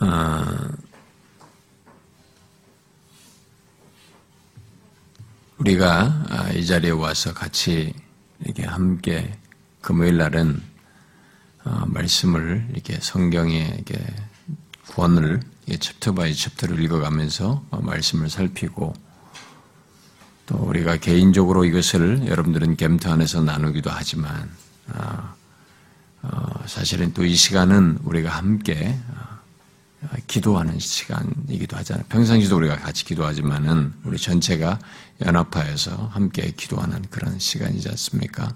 어, 우리가 아, 이 자리에 와서 같이 이렇게 함께 금요일 날은 어, 말씀을 이렇게 성경에 이렇게 구원을 chapter by chapter를 읽어가면서 어, 말씀을 살피고 또 우리가 개인적으로 이것을 여러분들은 겜트 안에서 나누기도 하지만 어, 사실은 또 이 시간은 우리가 함께 기도하는 시간이기도 하잖아요. 평상시도 우리가 같이 기도하지만은 우리 전체가 연합하여서 함께 기도하는 그런 시간이지 않습니까?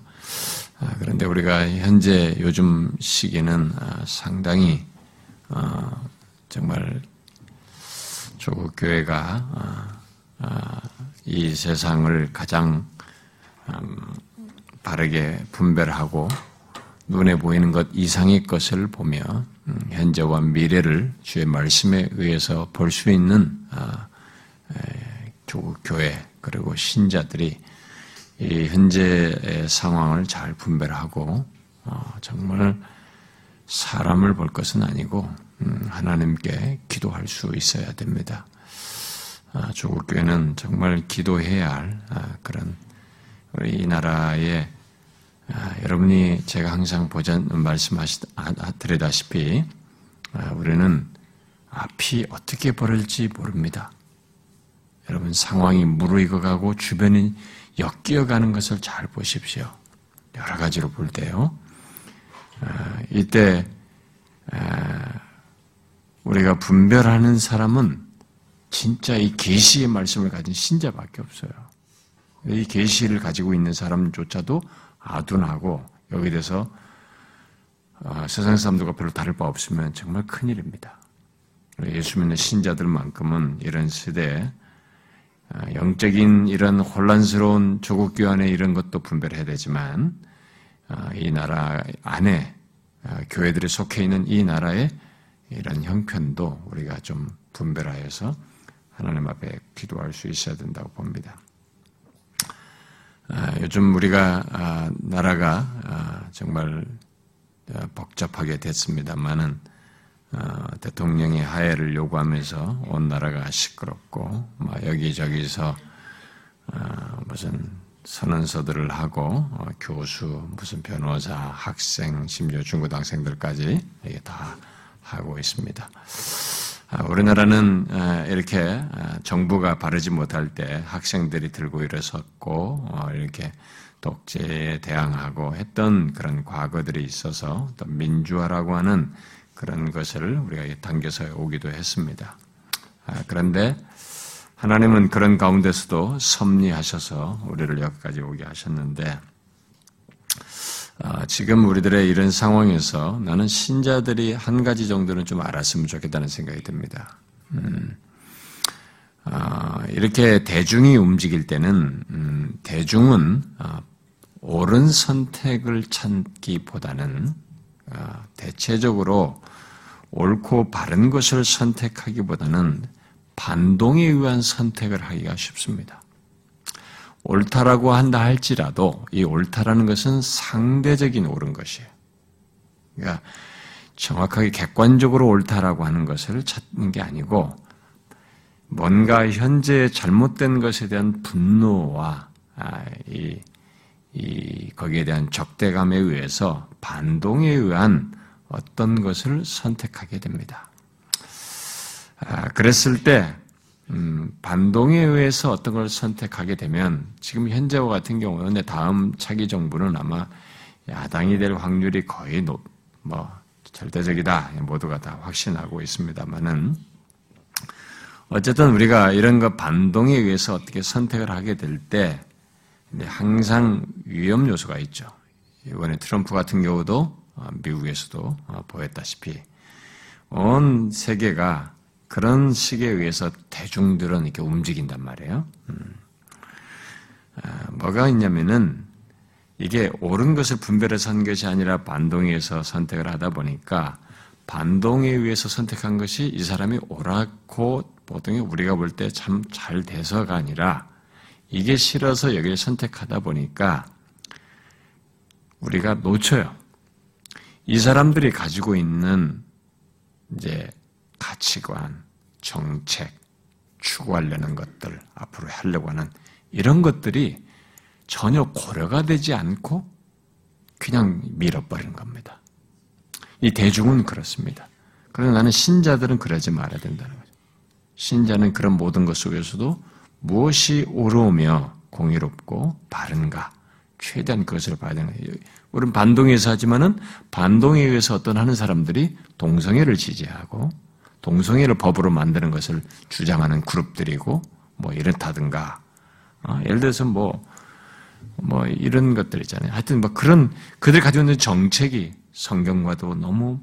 아, 그런데 우리가 현재 요즘 시기는 아, 상당히 어, 정말 조국 교회가 아, 이 세상을 가장 음, 바르게 분별하고 눈에 보이는 것 이상의 것을 보며 음, 현재와 미래를 주의 말씀에 의해서 볼 수 있는 교회 그리고 신자들이 이 현재의 상황을 잘 분별하고 어, 정말 사람을 볼 것은 아니고 음, 하나님께 기도할 수 있어야 됩니다. 아, 조국 교회는 정말 기도해야 할 아, 그런 우리 이 나라의 아, 여러분이 제가 항상 보전 말씀하시 드리다시피 우리는 앞이 어떻게 벌을지 모릅니다. 여러분 상황이 무르익어가고 주변이 엮여가는 것을 잘 보십시오. 여러 가지로 볼 때요. 이때 우리가 분별하는 사람은 진짜 이 계시의 말씀을 가진 신자밖에 없어요. 이 계시를 가지고 있는 사람조차도 아둔하고 여기 대해서 어, 세상 사람들과 별로 다를 바 없으면 정말 큰일입니다. 예수 믿는 신자들만큼은 이런 시대에 어, 영적인 이런 혼란스러운 조국 교환의 이런 것도 분별해야 되지만 어, 이 나라 안에 교회들이 속해 있는 이 나라의 이런 형편도 우리가 좀 분별하여서 하나님 앞에 기도할 수 있어야 된다고 봅니다. 아, 요즘 우리가 아, 나라가 아, 정말 복잡하게 됐습니다만은 대통령의 하해를 요구하면서 온 나라가 시끄럽고 여기저기서 무슨 선언서들을 하고 어, 교수, 무슨 변호사, 학생, 심지어 중고등학생들까지 이게 다 하고 있습니다. 우리나라는 이렇게 정부가 바르지 못할 때 학생들이 들고 일어섰고 어, 이렇게 독재에 대항하고 했던 그런 과거들이 있어서 또 민주화라고 하는 그런 것을 우리가 당겨서 오기도 했습니다. 그런데 하나님은 그런 가운데서도 섭리하셔서 우리를 여기까지 오게 하셨는데 아, 지금 우리들의 이런 상황에서 나는 신자들이 한 가지 정도는 좀 알았으면 좋겠다는 생각이 듭니다. 음, 아, 이렇게 대중이 움직일 때는 음, 대중은 아, 옳은 선택을 찾기보다는 아, 대체적으로 옳고 바른 것을 선택하기보다는 반동에 의한 선택을 하기가 쉽습니다. 옳다라고 한다 할지라도 이 옳다라는 것은 상대적인 옳은 것이에요. 그러니까 정확하게 객관적으로 옳다라고 하는 것을 찾는 게 아니고 뭔가 현재 잘못된 것에 대한 분노와 아, 이, 이 거기에 대한 적대감에 의해서 반동에 의한 어떤 것을 선택하게 됩니다. 아, 그랬을 때 음, 반동에 의해서 어떤 걸 선택하게 되면 지금 현재와 같은 경우는 다음 차기 정부는 아마 야당이 될 확률이 거의 높, 뭐 절대적이다 모두가 다 확신하고 있습니다만은 어쨌든 우리가 이런 거 반동에 의해서 어떻게 선택을 하게 될 때 항상 위험 요소가 있죠. 이번에 트럼프 같은 경우도 어, 미국에서도 어, 보였다시피 온 세계가 그런 식에 의해서 대중들은 이렇게 움직인단 말이에요. 음. 아, 뭐가 있냐면은 이게 옳은 것을 분별해서 한 것이 아니라 반동에서 선택을 하다 보니까 반동에 의해서 선택한 것이 이 사람이 옳았고 보통 우리가 볼 때 참 잘 돼서가 아니라 이게 싫어서 여기를 선택하다 보니까 우리가 놓쳐요. 이 사람들이 가지고 있는 이제 가치관, 정책, 추구하려는 것들, 앞으로 하려고 하는 이런 것들이 전혀 고려가 되지 않고 그냥 밀어버리는 겁니다. 이 대중은 그렇습니다. 그러나 나는 신자들은 그러지 말아야 된다는 거죠. 신자는 그런 모든 것 속에서도 무엇이 옳으며 공의롭고 바른가 최대한 그것을 봐야 되는 거예요. 우리는 반동에서 하지만은 반동에 의해서 어떤 하는 사람들이 동성애를 지지하고 동성애를 법으로 만드는 것을 주장하는 그룹들이고 뭐 이렇다든가 어, 예를 들어서 뭐뭐 뭐 이런 것들 있잖아요. 하여튼 뭐 그런 그들 가지고 있는 정책이 성경과도 너무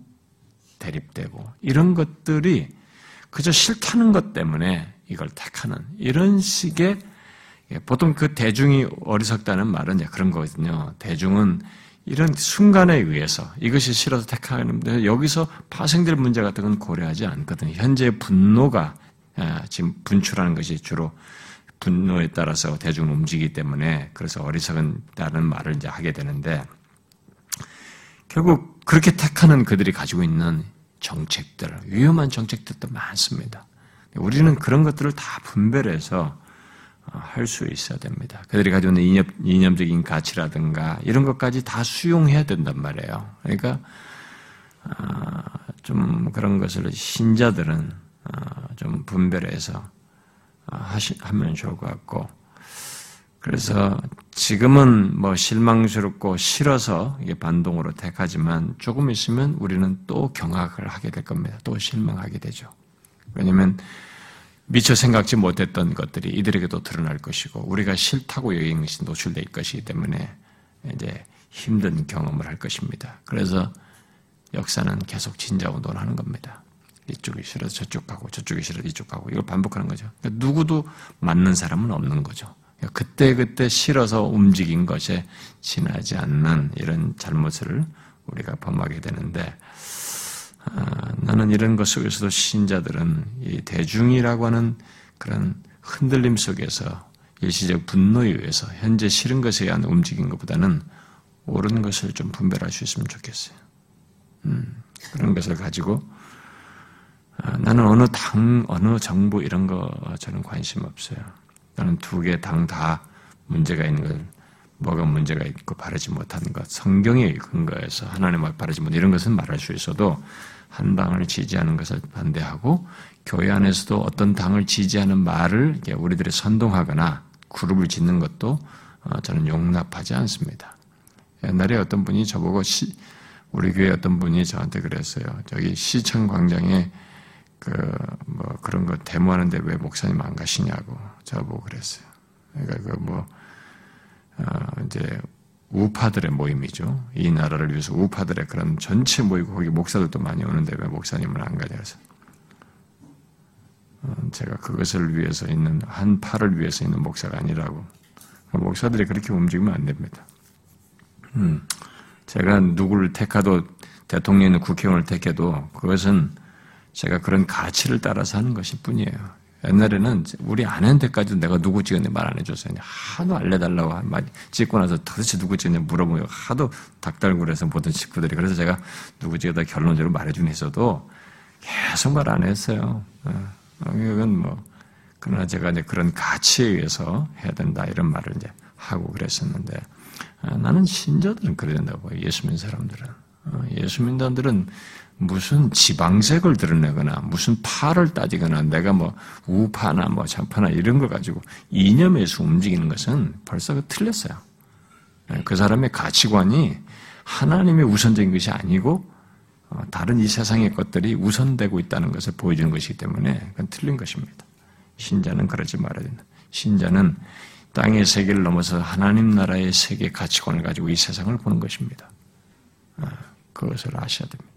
대립되고 이런 것들이 그저 싫다는 것 때문에 이걸 택하는 이런 식의 보통 그 대중이 어리석다는 말은 그런 거거든요. 대중은 이런 순간에 의해서 이것이 싫어서 택하는데 여기서 파생될 문제 같은 건 고려하지 않거든요. 현재 분노가 아, 지금 분출하는 것이 주로 분노에 따라서 대중을 움직이기 때문에 그래서 어리석은다는 말을 이제 하게 되는데 결국 그렇게 택하는 그들이 가지고 있는 정책들, 위험한 정책들도 많습니다. 우리는 그런 것들을 다 분별해서 어, 할 수 있어야 됩니다. 그들이 가지고 있는 이념, 이념적인 가치라든가 이런 것까지 다 수용해야 된단 말이에요. 그러니까 어, 좀 그런 것을 신자들은 어, 좀 분별해서 하시, 하면 좋을 것 같고 그래서 지금은 뭐 실망스럽고 싫어서 이게 반동으로 택하지만 조금 있으면 우리는 또 경악을 하게 될 겁니다. 또 실망하게 되죠. 왜냐하면 미처 생각지 못했던 것들이 이들에게도 드러날 것이고 우리가 싫다고 여긴 것이 노출될 것이기 때문에 이제 힘든 경험을 할 것입니다. 그래서 역사는 계속 진자 운동을 하는 겁니다. 이쪽이 싫어서 저쪽 가고 저쪽이 싫어서 이쪽 가고 이걸 반복하는 거죠. 그러니까 누구도 맞는 사람은 없는 거죠. 그때 그때 싫어서 움직인 것에 지나지 않는 이런 잘못을 우리가 범하게 되는데 아, 나는 이런 것 속에서도 신자들은 이 대중이라고 하는 그런 흔들림 속에서 일시적 분노에 의해서 현재 싫은 것에 의한 움직인 것보다는 옳은 것을 좀 분별할 수 있으면 좋겠어요. 음, 그런 것을 가지고 아, 나는 어느 당, 어느 정부 이런 거 저는 관심 없어요. 나는 두 개 당 다 문제가 있는 걸 뭐가 문제가 있고 바르지 못한 것, 성경에 근거해서 하나님 앞 바르지 못 이런 것은 말할 수 있어도 한 당을 지지하는 것을 반대하고 교회 안에서도 어떤 당을 지지하는 말을 우리들이 선동하거나 그룹을 짓는 것도 어, 저는 용납하지 않습니다. 옛날에 어떤 분이 저보고 시, 우리 교회 어떤 분이 저한테 그랬어요. 저기 시청 광장에 그 뭐 그런 거 데모하는데 왜 목사님 안 가시냐고 저보고 그랬어요. 그러니까 그뭐 어, 이제 우파들의 모임이죠. 이 나라를 위해서 우파들의 그런 전체 모이고 거기 목사들도 많이 오는데 왜 목사님은 안 가냐 해서 어, 제가 그것을 위해서 있는 한 파를 위해서 있는 목사가 아니라고 목사들이 그렇게 움직이면 안 됩니다. 음, 제가 누구를 택하도 대통령이나 국회의원을 택해도 그것은 제가 그런 가치를 따라서 하는 것일 뿐이에요. 옛날에는 우리 아내한테까지도 내가 누구 찍었는지 말안 해줬어요. 하도 알려달라고 말 찍고 나서 도대체 누구 찍었냐 물어보고 하도 닭달굴해서 모든 식구들이 그래서 제가 누구 찍었다 결론적으로 말해주긴 했어도 계속 말 안 했어요. 어, 이건 뭐 그러나 제가 이제 그런 가치에 의해서 해야 된다 이런 말을 이제 하고 그랬었는데 어, 나는 신자들은 그래야 된다고 예수 믿는 사람들은 어, 예수 믿는 사람들은 무슨 지방색을 드러내거나 무슨 파를 따지거나 내가 뭐 우파나 뭐 좌파나 이런 걸 가지고 이념에서 움직이는 것은 벌써 그 틀렸어요. 네, 그 사람의 가치관이 하나님의 우선적인 것이 아니고 어, 다른 이 세상의 것들이 우선되고 있다는 것을 보여주는 것이기 때문에 그건 틀린 것입니다. 신자는 그러지 말아야 된다. 신자는 땅의 세계를 넘어서 하나님 나라의 세계 가치관을 가지고 이 세상을 보는 것입니다. 어, 그것을 아셔야 됩니다.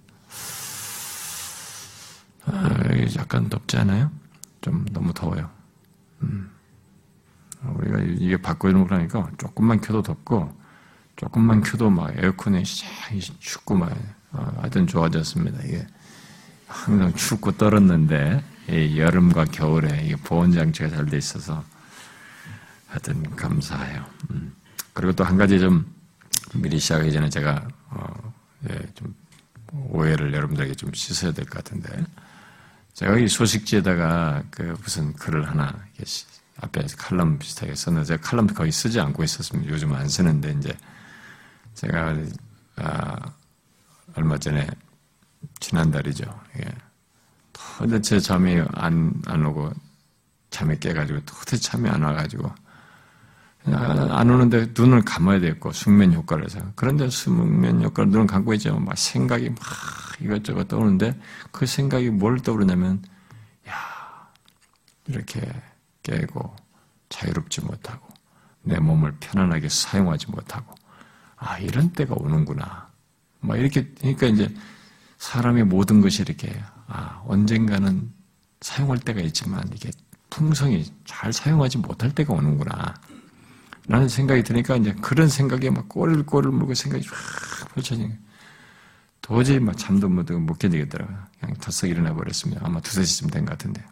아, 약간 덥지 않아요? 좀 너무 더워요. 음. 우리가 이게 바꿔주는 거라니까 조금만 켜도 덥고 조금만 켜도 막 에어컨에 춥고 막 어, 하여튼 좋아졌습니다. 이게 항상 춥고 떨었는데 여름과 겨울에 이 보온 장치가 잘 돼 있어서 하여튼 감사해요. 음. 그리고 또 한 가지 좀 미리 시작하기 전에 제가 어, 예, 좀 오해를 여러분들에게 좀 씻어야 될 것 같은데 제가 이 소식지에다가 그 무슨 글을 하나 앞에 칼럼 비슷하게 썼는데 제가 칼럼도 거의 쓰지 않고 있었습니다. 요즘 안 쓰는데 이제 제가 아, 얼마 전에 지난달이죠. 예. 도대체 잠이 안, 안 오고 잠이 깨가지고 도대체 잠이 안 와가지고 안 오는데 눈을 감아야 되겠고 숙면 효과를 해서 그런데 숙면 효과를 눈을 감고 있지만 막 생각이 막 이것저것 떠오르는데 그 생각이 뭘 떠오르냐면 야 이렇게 깨고 자유롭지 못하고 내 몸을 편안하게 사용하지 못하고 아 이런 때가 오는구나. 막 이렇게 그러니까 이제 사람의 모든 것이 이렇게 아 언젠가는 사용할 때가 있지만 이게 풍성히 잘 사용하지 못할 때가 오는구나. 라는 생각이 드니까 이제 그런 생각에 막 꼬리를 꼬리를 물고 생각이 쫙 펼쳐지는 도저히 막 잠도 못, 못 견디겠더라고요. 그냥 터썩 일어나 버렸습니다. 아마 두세 시쯤 된 것 같은데.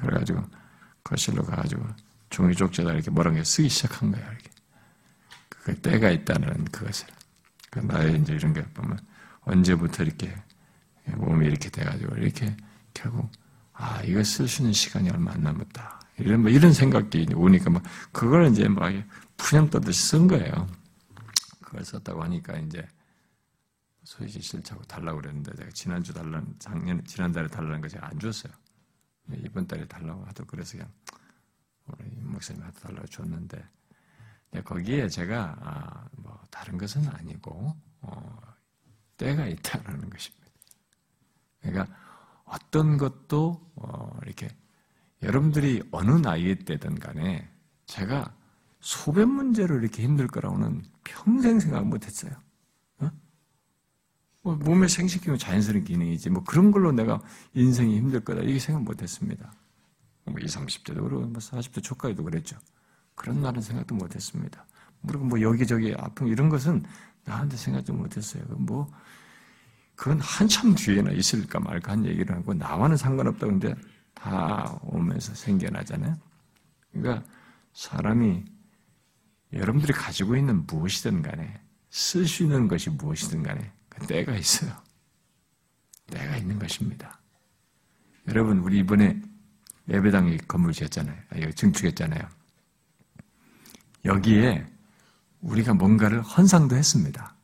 그래가지고 거실로 가가지고 종이 쪽지에다 이렇게 뭐라게 쓰기 시작한 거예요. 이렇게. 그 때가 있다는 그것을. 그 나의 이제 이런 게 보면 언제부터 이렇게 몸이 이렇게 돼가지고 이렇게 결국 아 이거 쓸 수 있는 시간이 얼마 안 남았다. 이런 뭐 이런 생각이 오니까 막 그걸 이제 막 푸념 떠듯이 쓴 거예요. 그걸 썼다고 하니까 이제 소위지 실차고 달라고 그랬는데 제가 지난주 달라는 작년 지난달에 달라는 거 제가 안 줬어요. 이번 달에 달라고 하도 그래서 그냥 우리 목사님한테 달라고 줬는데 거기에 제가 아, 뭐 다른 것은 아니고 어, 때가 있다는 것입니다. 그러니까 어떤 것도 어, 이렇게 여러분들이 어느 나이에 때든 간에 제가 소변 문제로 이렇게 힘들 거라고는 평생 생각 못 했어요. 뭐 몸의 생식기는 자연스러운 기능이지 뭐 그런 걸로 내가 인생이 힘들 거다 이렇게 생각 못 했습니다. 뭐 20, 30대도 그러고 뭐 40대 초까지도 그랬죠. 그런 날은 생각도 못 했습니다. 그리고 뭐 여기저기 아픔 이런 것은 나한테 생각도 못 했어요. 뭐 그건 한참 뒤에나 있을까 말까 한 얘기를 하고 나와는 상관없다고 근데 다 오면서 생겨나잖아요. 그러니까 사람이 여러분들이 가지고 있는 무엇이든 간에 쓸 수 있는 것이 무엇이든 간에 때가 있어요. 때가 있는 것입니다. 여러분, 우리 이번에 예배당에 건물 지었잖아요. 아, 증축했잖아요. 여기에 우리가 뭔가를 헌상도 했습니다.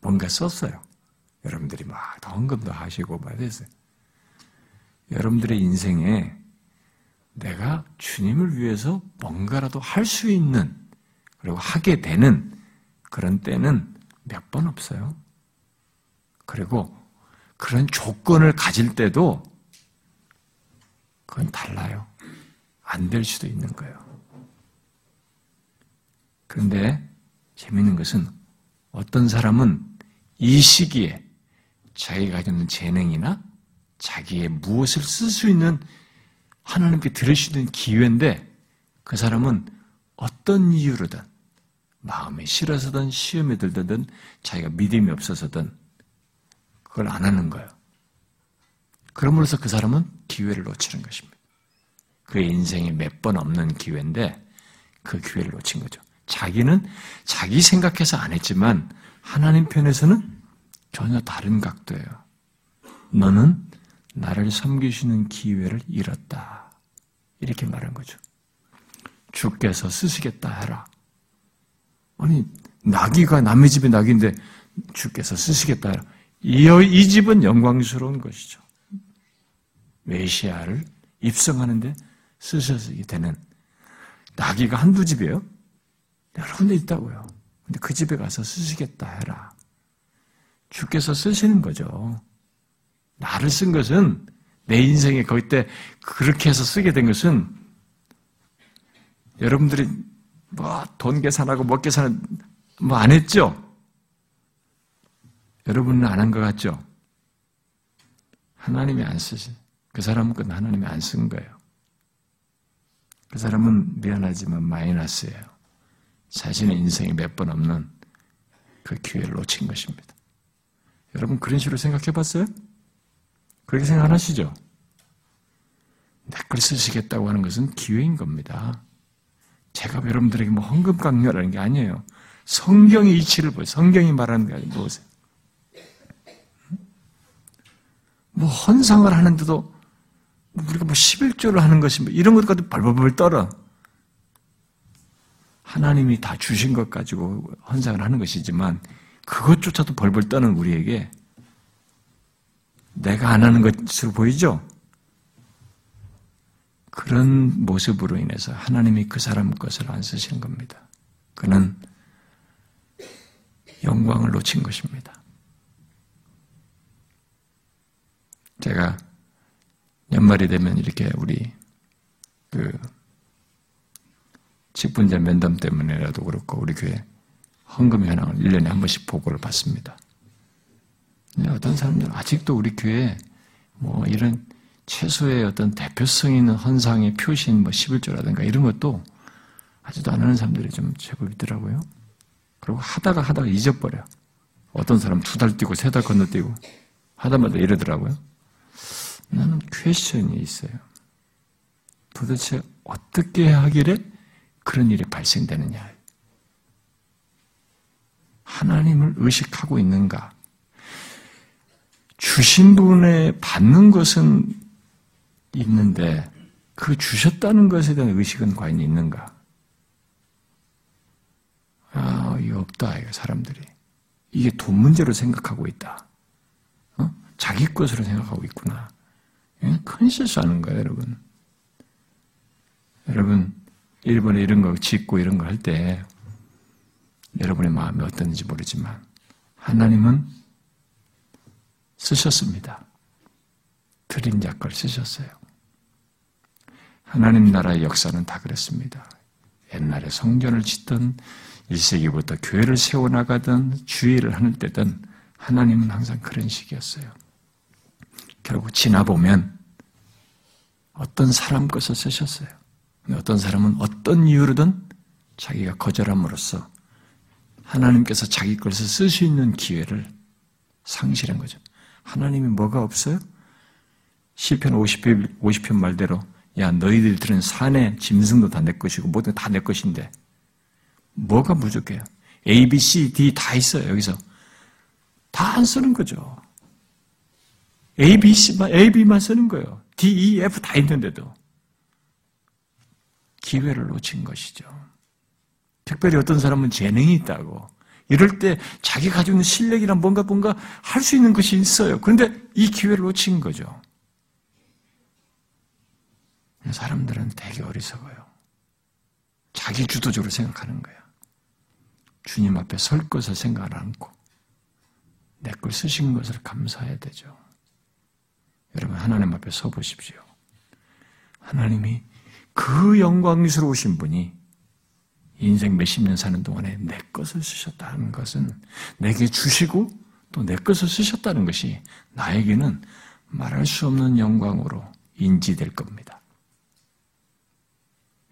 뭔가 썼어요. 여러분들이 막 헌금도 하시고 막 했어요. 여러분들의 인생에 내가 주님을 위해서 뭔가라도 할 수 있는 그리고 하게 되는 그런 때는 몇 번 없어요. 그리고 그런 조건을 가질 때도 그건 달라요. 안 될 수도 있는 거예요. 그런데 재밌는 것은 어떤 사람은 이 시기에 자기가 가지고 재능이나 자기의 무엇을 쓸 수 있는 하나님께 들을 수 있는 기회인데 그 사람은 어떤 이유로든 마음이 싫어서든 시험에 들든 자기가 믿음이 없어서든 그걸 안 하는 거예요. 그럼으로써 그 사람은 기회를 놓치는 것입니다. 그의 인생에 몇 번 없는 기회인데 그 기회를 놓친 거죠. 자기는 자기 생각해서 안 했지만 하나님 편에서는 전혀 다른 각도예요. 너는 나를 섬기시는 기회를 잃었다. 이렇게 말한 거죠. 주께서 쓰시겠다 해라. 아니, 나귀가 남의 집의 나귀인데 주께서 쓰시겠다 해라. 이, 이 집은 영광스러운 것이죠. 메시아를 입성하는데 쓰셔지게 되는 나귀가 한두 집이에요? 여러 군데 있다고요. 근데 그 집에 가서 쓰시겠다 해라. 주께서 쓰시는 거죠. 나를 쓴 것은 내 인생에 거기 때 그렇게 해서 쓰게 된 것은 여러분들이 뭐 돈 계산하고 먹 계산은 뭐 안 했죠? 여러분은 안 한 것 같죠? 하나님이 안 쓰시. 그 사람은 그 하나님이 안 쓴 거예요. 그 사람은 미안하지만 마이너스예요. 자신의 인생에 몇번 없는 그 기회를 놓친 것입니다. 여러분 그런 식으로 생각해 봤어요? 그렇게 생각 안 하시죠? 내걸 쓰시겠다고 하는 것은 기회인 겁니다. 제가 여러분들에게 뭐 헌금 강요라는 게 아니에요. 성경의 이치를 보세요. 성경이 말하는 게 아니고 보세요. 뭐 헌상을 하는데도 우리가 뭐 11조를 하는 것이 뭐 이런 것까지 벌벌벌 떨어. 하나님이 다 주신 것 가지고 헌상을 하는 것이지만 그것조차도 벌벌 떠는 우리에게 내가 안 하는 것으로 보이죠? 그런 모습으로 인해서 하나님이 그 사람 것을 안 쓰시는 겁니다. 그는 영광을 놓친 것입니다. 제가 연말이 되면 이렇게 우리 그 직분자 면담 때문에라도 그렇고 우리 교회 헌금 현황을 1년에 한 번씩 보고를 받습니다. 어떤 사람들은 아직도 우리 교회에 뭐 이런 최소의 어떤 대표성 있는 헌상의 표시인 뭐 11조라든가 이런 것도 아직도 안 하는 사람들이 좀 제법 있더라고요. 그리고 하다가 하다가 잊어버려. 어떤 사람 두 달 뛰고 세 달 건너뛰고 하다마다 이러더라고요. 나는 퀘션이 있어요. 도대체 어떻게 하길래 그런 일이 발생되느냐. 하나님을 의식하고 있는가? 주신 분에 받는 것은 있는데 그 주셨다는 것에 대한 의식은 과연 있는가? 아, 이거 없다, 이거 사람들이. 이게 돈 문제로 생각하고 있다. 어? 자기 것으로 생각하고 있구나. 큰 실수하는 거예요, 여러분. 여러분, 일본에 이런 거 짓고 이런 거 할 때, 여러분의 마음이 어떤지 모르지만, 하나님은 쓰셨습니다. 드린 약걸 쓰셨어요. 하나님 나라의 역사는 다 그랬습니다. 옛날에 성전을 짓던 1세기부터 교회를 세워나가던 주의를 하는 때든 하나님은 항상 그런 식이었어요. 결국 지나보면 어떤 사람 것을 쓰셨어요. 어떤 사람은 어떤 이유로든 자기가 거절함으로써 하나님께서 자기 것을 쓸 수 있는 기회를 상실한 거죠. 하나님이 뭐가 없어요? 시편 50편, 50편 말대로 야 너희들 들은 산의 짐승도 다 내 것이고 모든 다 내 것인데 뭐가 부족해요? A, B, C, D 다 있어요 여기서 다 안 쓰는 거죠. A, B, C만 A, B만 쓰는 거예요. D, E, F 다 있는데도 기회를 놓친 것이죠. 특별히 어떤 사람은 재능이 있다고 이럴 때 자기 가지고 있는 실력이나 뭔가 뭔가 할 수 있는 것이 있어요. 그런데 이 기회를 놓친 거죠. 사람들은 되게 어리석어요. 자기 주도적으로 생각하는 거야. 주님 앞에 설 것을 생각 않고 내 걸 쓰신 것을 감사해야 되죠. 여러분 하나님 앞에 서 보십시오. 하나님이 그 영광스러우신 분이 인생 몇십 년 사는 동안에 내 것을 쓰셨다는 것은 내게 주시고 또 내 것을 쓰셨다는 것이 나에게는 말할 수 없는 영광으로 인지될 겁니다.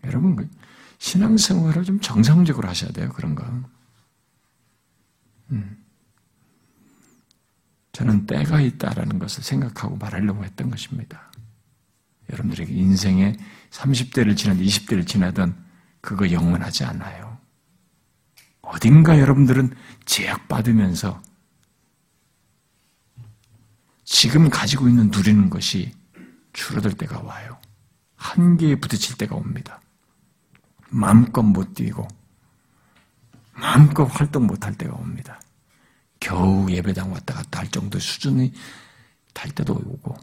여러분, 그 신앙생활을 좀 정상적으로 하셔야 돼요, 그런 거. 음. 저는 때가 있다라는 것을 생각하고 말하려고 했던 것입니다. 여러분들에게 인생의 30대를 지나든 20대를 지나든 그거 영원하지 않아요. 어딘가 여러분들은 제약받으면서 지금 가지고 있는 누리는 것이 줄어들 때가 와요. 한계에 부딪힐 때가 옵니다. 마음껏 못 뛰고 마음껏 활동 못할 때가 옵니다. 겨우 예배당 왔다 갔다 할 정도 수준이 달 때도 오고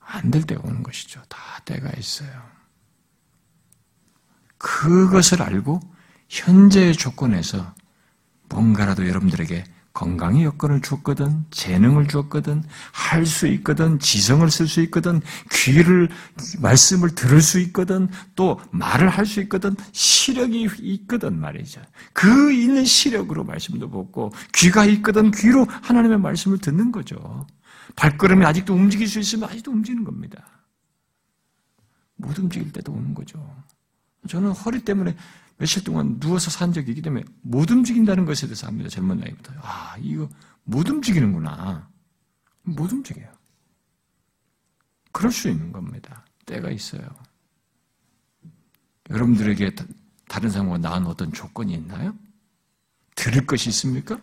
안 될 때가 오는 것이죠. 다 때가 있어요. 그것을 알고 현재의 조건에서 뭔가라도 여러분들에게 건강의 여건을 주었거든, 재능을 주었거든, 할 수 있거든, 지성을 쓸 수 있거든, 귀를, 말씀을 들을 수 있거든, 또 말을 할 수 있거든, 시력이 있거든 말이죠. 그 있는 시력으로 말씀도 듣고, 귀가 있거든, 귀로 하나님의 말씀을 듣는 거죠. 발걸음이 아직도 움직일 수 있으면 아직도 움직이는 겁니다. 못 움직일 때도 오는 거죠. 저는 허리 때문에 며칠 동안 누워서 산 적이 있기 때문에 못 움직인다는 것에 대해서 압니다. 젊은 나이부터. 아, 이거 못 움직이는구나. 못 움직여요. 그럴 수 있는 겁니다. 때가 있어요. 여러분들에게 다른 사람과 나은 어떤 조건이 있나요? 들을 것이 있습니까?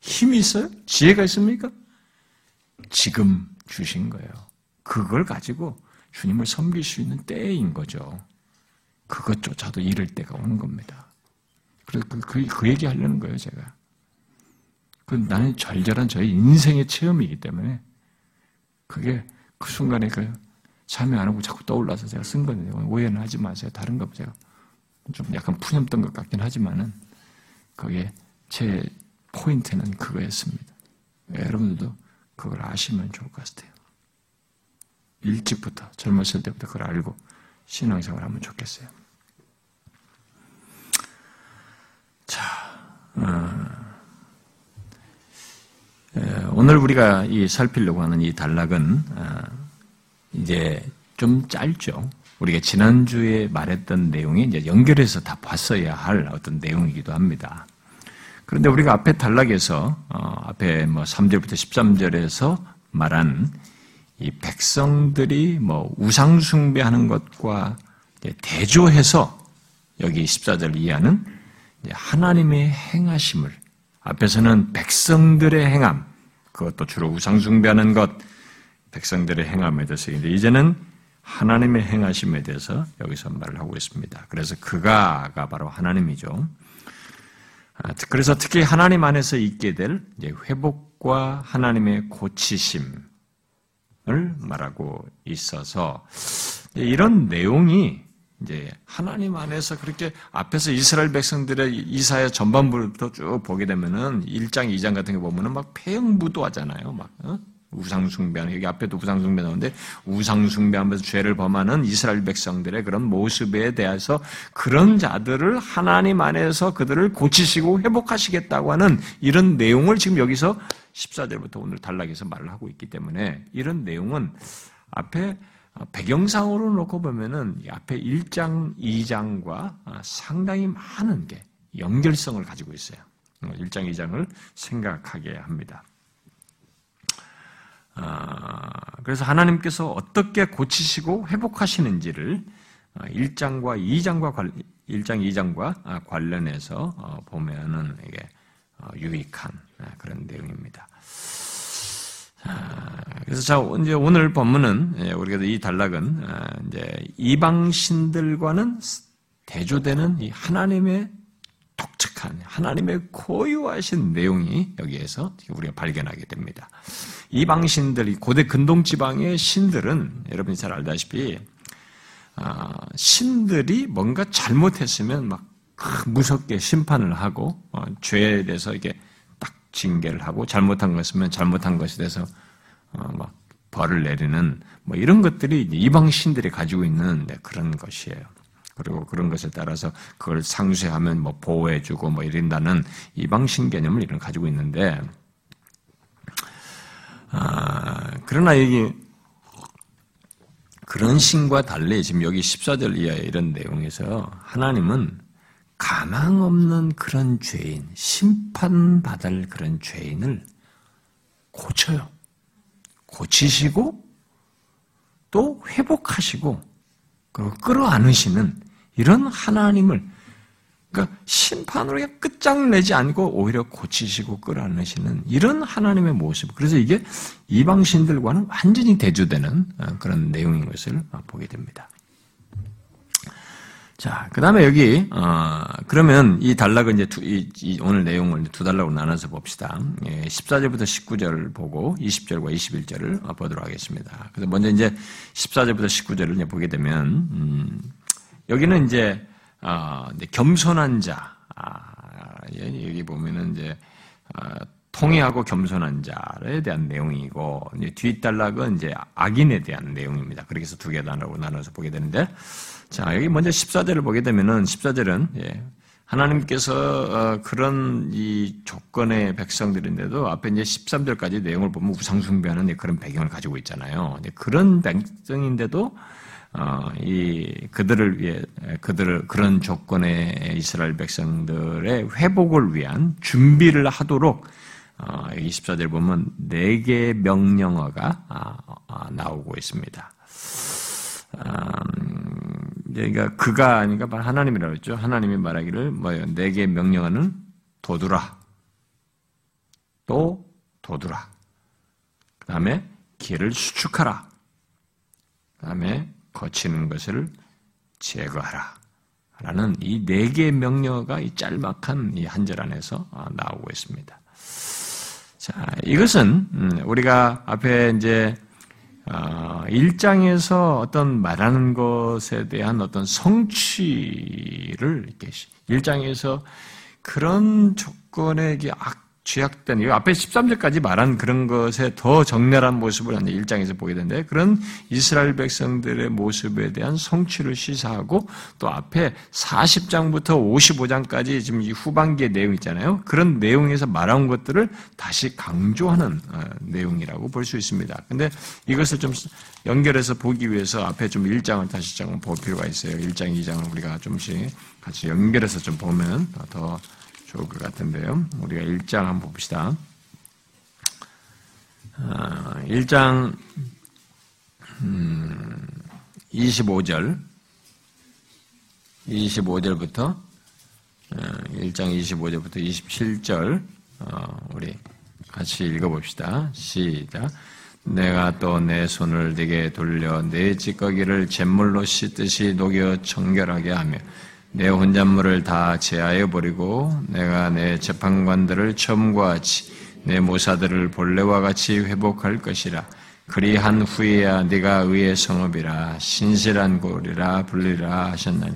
힘이 있어요? 지혜가 있습니까? 지금 주신 거예요. 그걸 가지고 주님을 섬길 수 있는 때인 거죠. 그것조차도 잃을 때가 오는 겁니다. 그래서 그, 그, 그 얘기 하려는 거예요, 제가. 그 나는 절절한 저의 인생의 체험이기 때문에 그게 그 순간에 그 참여 안 하고 자꾸 떠올라서 제가 쓴 거예요. 오해는 하지 마세요. 다른 거 제가 좀 약간 푸념던 것 같긴 하지만은 그게 제 포인트는 그거였습니다. 여러분들도 그걸 아시면 좋을 것 같아요. 일찍부터 젊었을 때부터 그걸 알고 신앙생활 하면 좋겠어요. 자, 어, 오늘 우리가 이 살피려고 하는 이 단락은 어, 이제 좀 짧죠. 우리가 지난주에 말했던 내용이 이제 연결해서 다 봤어야 할 어떤 내용이기도 합니다. 그런데 우리가 앞에 단락에서 어, 앞에 뭐 3절부터 13절에서 말한 이 백성들이 뭐 우상 숭배하는 것과 대조해서 여기 14절 이하는 하나님의 행하심을 앞에서는 백성들의 행함 그것도 주로 우상 숭배하는 것 백성들의 행함에 대해서 이제는 하나님의 행하심에 대해서 여기서 말을 하고 있습니다. 그래서 그가가 바로 하나님이죠. 아, 그래서 특히 하나님 안에서 있게 될 회복과 하나님의 고치심 을 말하고 있어서 이런 내용이 이제 하나님 안에서 그렇게 앞에서 이스라엘 백성들의 이사의 전반부부터 쭉 보게 되면은 1장, 2장 같은 거 보면은 막 폐영부도하잖아요. 막 어? 우상 숭배하는 여기 앞에도 우상 숭배 나오는데 우상 숭배하면서 죄를 범하는 이스라엘 백성들의 그런 모습에 대해서 그런 자들을 하나님 안에서 그들을 고치시고 회복하시겠다고 하는 이런 내용을 지금 여기서 14절부터 오늘 단락에서 말을 하고 있기 때문에 이런 내용은 앞에 배경상으로 놓고 보면은 앞에 1장, 2장과 상당히 많은 게 연결성을 가지고 있어요. 1장, 2장을 생각하게 합니다. 아, 그래서 하나님께서 어떻게 고치시고 회복하시는지를 1장과 어, 2장과 1장, 2장과 아, 관련해서 어, 보면은 이게 어, 유익한 아, 그런 내용입니다. 그래서 자, 이제 오늘 본문은 예, 우리가 이 단락은 이제 이방신들과는 대조되는 이 하나님의 독특한 하나님의 고유하신 내용이 여기에서 우리가 발견하게 됩니다. 이방신들 이 고대 근동 지방의 신들은 여러분이 잘 알다시피 아, 신들이 뭔가 잘못했으면 막 무섭게 심판을 하고 어, 죄에 대해서 이게 딱 징계를 하고 잘못한 것이면 잘못한 것에 대해서 어, 막 벌을 내리는 뭐 이런 것들이 이방 신들이 가지고 있는 네, 그런 것이에요. 그리고 그런 것에 따라서 그걸 상쇄하면 뭐 보호해주고 뭐 이런다는 이방신 개념을 이런 가지고 있는데 아, 그러나 여기 그런 신과 달리 지금 여기 14절 이하의 이런 내용에서 하나님은 가망 없는 그런 죄인, 심판받을 그런 죄인을 고쳐요. 고치시고 또 회복하시고 끌어안으시는 이런 하나님을 그러니까 심판으로 끝장을 내지 않고 오히려 고치시고 끌어안으시는 이런 하나님의 모습. 그래서 이게 이방신들과는 완전히 대조되는 어, 그런 내용인 것을 보게 됩니다. 자, 그 다음에 여기, 어, 그러면 이 단락은 이제 두, 이, 이 오늘 내용을 두 단락으로 나눠서 봅시다. 예, 14절부터 19절을 보고 20절과 21절을 보도록 하겠습니다. 그래서 먼저 이제 14절부터 19절을 이제 보게 되면, 음, 여기는 이제 어, 겸손한 자, 아, 예, 여기 보면은 이제 어, 통해하고 겸손한 자에 대한 내용이고 이제 뒷단락은 이제 악인에 대한 내용입니다. 그렇게 해서 두 개 단락으로 나눠서 보게 되는데 자 여기 먼저 14절을 보게 되면은 14절은 예, 하나님께서 어, 그런 이 조건의 백성들인데도 앞에 이제 13절까지 내용을 보면 우상숭배하는 그런 배경을 가지고 있잖아요. 그런 백성인데도 어, 이 그들을 위해 그들을 그런 조건의 이스라엘 백성들의 회복을 위한 준비를 하도록 어, 24절 보면 네 개의 명령어가 아, 아, 나오고 있습니다. 음, 그러니까 그가 아니까 하나님이라고 했죠. 하나님이 말하기를 뭐예요? 네 개의 명령어는 도두라, 또 도두라. 그 다음에 길을 수축하라. 그 다음에 거치는 것을 제거하라. 라는 이 네 개의 명령어가 이 짤막한 이 한 절 안에서 아, 나오고 있습니다. 자, 이것은 음, 우리가 앞에 이제 1장에서 어, 어떤 말하는 것에 대한 어떤 성취를 이렇게 1장에서 그런 조건에 악 죄악된, 이 앞에 13절까지 말한 그런 것에 더 정렬한 모습을 1장에서 보게 되는데, 그런 이스라엘 백성들의 모습에 대한 성취를 시사하고, 또 앞에 40장부터 55장까지 지금 이 후반기의 내용 있잖아요. 그런 내용에서 말한 것들을 다시 강조하는 어, 내용이라고 볼 수 있습니다. 근데 이것을 좀 연결해서 보기 위해서 앞에 좀 1장을 다시 좀 볼 필요가 있어요. 1장, 2장을 우리가 좀씩 같이 연결해서 좀 보면 더 좋을 것 같은데요. 우리가 1장 한번 봅시다. 1장 25절 25절부터 1장 25절부터 27절 우리 같이 읽어봅시다. 시작. 내가 또 내 손을 네게 돌려 내 찌꺼기를 잿물로 씻듯이 녹여 청결하게 하며 내 혼잣물을 다 제하여 버리고 내가 내 재판관들을 처음과 같이 내 모사들을 본래와 같이 회복할 것이라. 그리한 후에야 네가 의의 성읍이라 신실한 고리라 불리라 하셨나니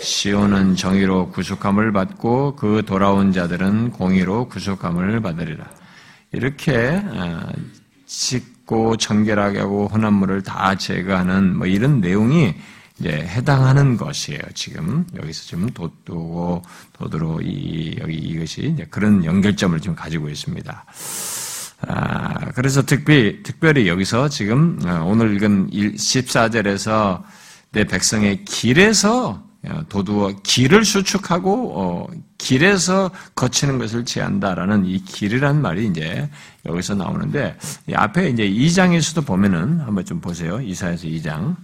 시온은 정의로 구속함을 받고 그 돌아온 자들은 공의로 구속함을 받으리라. 이렇게 짓고 어, 청결하게 하고 혼합물을 다 제거하는 뭐 이런 내용이 이제 해당하는 것이에요. 지금 여기서 지금 도도고 도도로 이 여기 이것이 그런 연결점을 지금 가지고 있습니다. 아, 그래서 특별히 특별히 여기서 지금 어, 오늘 읽은 14절에서 내 백성의 길에서 어, 도두어 길을 수축하고 어, 길에서 거치는 것을 제한다라는 이 길이란 말이 이제 여기서 나오는데 앞에 이제 2장에서도 보면은 한번 좀 보세요. 이사에서 2장.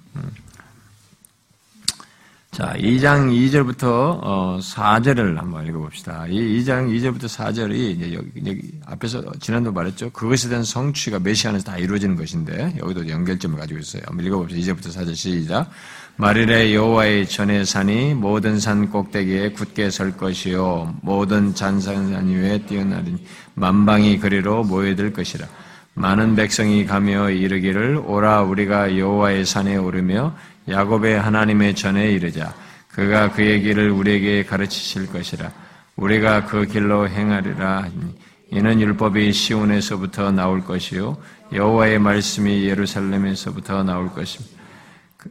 음. 자, 2장 2절부터 4절을 어, 한번 읽어봅시다. 이 2장 2절부터 4절이 이제 여기, 여기 앞에서 지난도 말했죠. 그것에 대한 성취가 메시안에서 다 이루어지는 것인데 여기도 연결점을 가지고 있어요. 한번 읽어봅시다. 2절부터 4절 시작. 말일에 여호와의 전의 산이 모든 산 꼭대기에 굳게 설 것이요 모든 잔산산 위에 뛰어나리니 만방이 그리로 모여들 것이라. 많은 백성이 가며 이르기를 오라 우리가 여호와의 산에 오르며 야곱의 하나님의 전에 이르자 그가 그의 길을 우리에게 가르치실 것이라 우리가 그 길로 행하리라 이는 율법이 시온에서부터 나올 것이요 여호와의 말씀이 예루살렘에서부터 나올 것입니다. 그,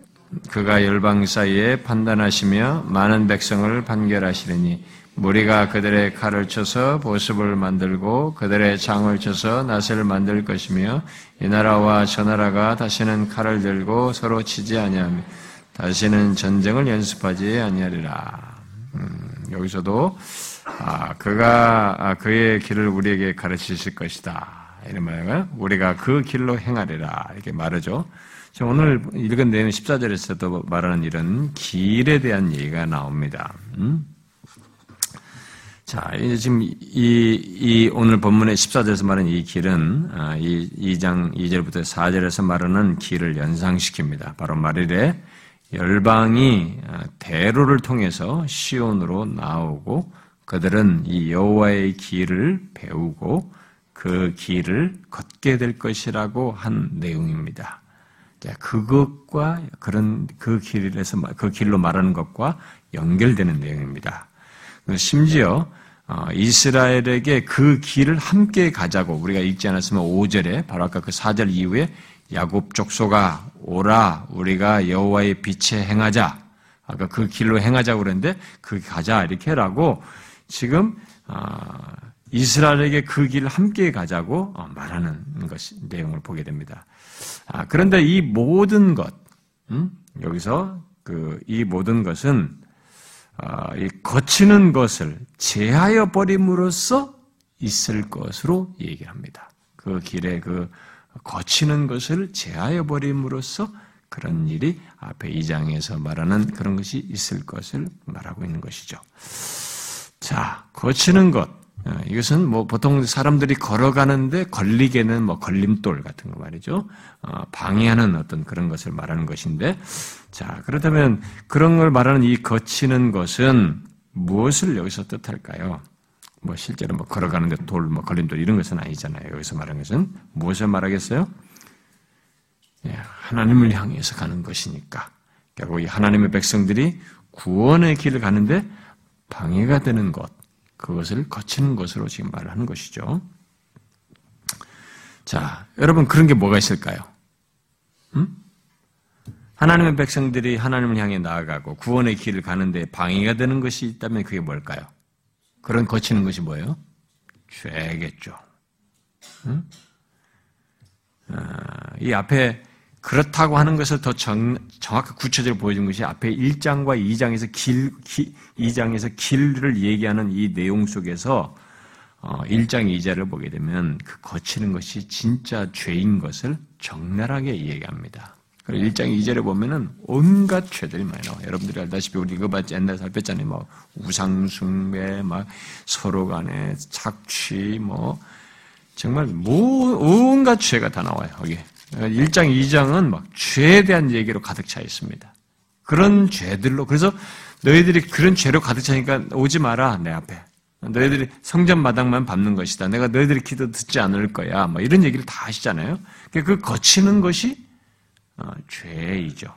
그가 열방 사이에 판단하시며 많은 백성을 판결하시리니 무리가 그들의 칼을 쳐서 보습을 만들고 그들의 장을 쳐서 낫을 만들 것이며 이 나라와 저 나라가 다시는 칼을 들고 서로 치지 아니하며 다시는 전쟁을 연습하지 아니하리라. 음, 여기서도 아, 그가 아, 그의 길을 우리에게 가르치실 것이다. 이런 말이에요. 우리가 그 길로 행하리라. 이렇게 말하죠. 오늘 읽은 내용 14절에서도 말하는 이런 길에 대한 얘기가 나옵니다. 음? 자, 이제 지금 이, 이 오늘 본문의 14절에서 말하는 이 길은 아, 이 2장 2절부터 4절에서 말하는 길을 연상시킵니다. 바로 말일에 열방이 아, 대로를 통해서 시온으로 나오고 그들은 이 여호와의 길을 배우고 그 길을 걷게 될 것이라고 한 내용입니다. 그것과 그런 그 길에서 그 길로 말하는 것과 연결되는 내용입니다. 심지어 어, 이스라엘에게 그 길을 함께 가자고 우리가 읽지 않았으면 5절에 바로 아까 그 4절 이후에 야곱 족소가 오라 우리가 여호와의 빛에 행하자 아까 그 길로 행하자고 그랬는데 그 가자 이렇게 라고 지금 어, 이스라엘에게 그 길을 함께 가자고 어, 말하는 것 내용을 보게 됩니다. 아, 그런데 이 모든 것 음? 여기서 그 이 모든 것은 아, 거치는 것을 제하여 버림으로써 있을 것으로 얘기합니다. 그 길에 그 거치는 것을 제하여 버림으로써 그런 일이 앞에 이 장에서 말하는 그런 것이 있을 것을 말하고 있는 것이죠. 자, 거치는 것. 어, 이것은 뭐 보통 사람들이 걸어가는데 걸리게는 뭐 걸림돌 같은 거 말이죠. 어, 방해하는 어떤 그런 것을 말하는 것인데, 자 그렇다면 그런 걸 말하는 이 거치는 것은 무엇을 여기서 뜻할까요? 뭐 실제로 뭐 걸어가는데 돌, 뭐 걸림돌 이런 것은 아니잖아요. 여기서 말하는 것은 무엇을 말하겠어요? 예, 하나님을 향해서 가는 것이니까 결국 이 하나님의 백성들이 구원의 길을 가는데 방해가 되는 것, 그것을 거치는 것으로 지금 말을 하는 것이죠. 자, 여러분 그런 게 뭐가 있을까요? 음? 하나님의 백성들이 하나님을 향해 나아가고 구원의 길을 가는데 방해가 되는 것이 있다면 그게 뭘까요? 그런 거치는 것이 뭐예요? 죄겠죠. 음? 아, 이 앞에 그렇다고 하는 것을 더 정, 정확하게 구체적으로 보여준 것이 앞에 1장과 2장에서 길, 2장에서 길을 얘기하는 이 내용 속에서 1장 어, 2절을 보게 되면 그 거치는 것이 진짜 죄인 것을 적나라하게 얘기합니다. 그리고 1장 2절에 보면은 온갖 죄들이 많이 나와요. 여러분들이 알다시피 우리 이거 봤지 옛날에 살폈잖아요. 뭐 우상숭배, 막 서로 간에 착취, 뭐 정말 뭐 온갖 죄가 다 나와요. 여기 1장, 2장은 막 죄에 대한 얘기로 가득 차 있습니다. 그런 죄들로, 그래서 너희들이 그런 죄로 가득 차니까 오지 마라, 내 앞에. 너희들이 성전 마당만 밟는 것이다. 내가 너희들의 기도 듣지 않을 거야. 뭐 이런 얘기를 다 하시잖아요. 그 거치는 것이 어, 죄이죠.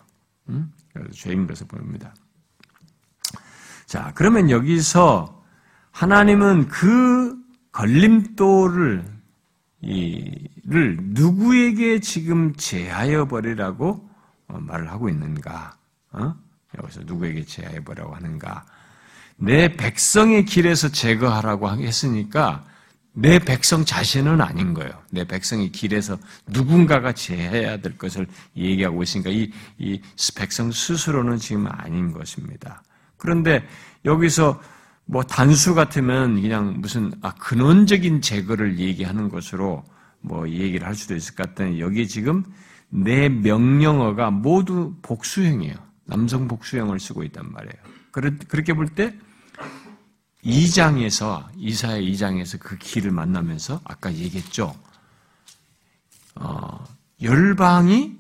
음? 그래서 죄인 것을 보입니다. 자, 그러면 여기서 하나님은 그 걸림돌을 이 를 누구에게 지금 제하여 버리라고 어, 말을 하고 있는가? 어? 여기서 누구에게 제하여 버리라고 하는가? 내 백성의 길에서 제거하라고 했으니까 내 백성 자신은 아닌 거예요. 내 백성의 길에서 누군가가 제해야 될 것을 얘기하고 있으니까 이, 이 백성 스스로는 지금 아닌 것입니다. 그런데 여기서 뭐 단수 같으면 그냥 무슨 아 근원적인 제거를 얘기하는 것으로 뭐 얘기를 할 수도 있을 것 같은데 여기 지금 내 명령어가 모두 복수형이에요. 남성 복수형을 쓰고 있단 말이에요. 그렇게 볼 때 2장에서 이사의 2장에서 그 길을 만나면서 아까 얘기했죠. 어, 열방이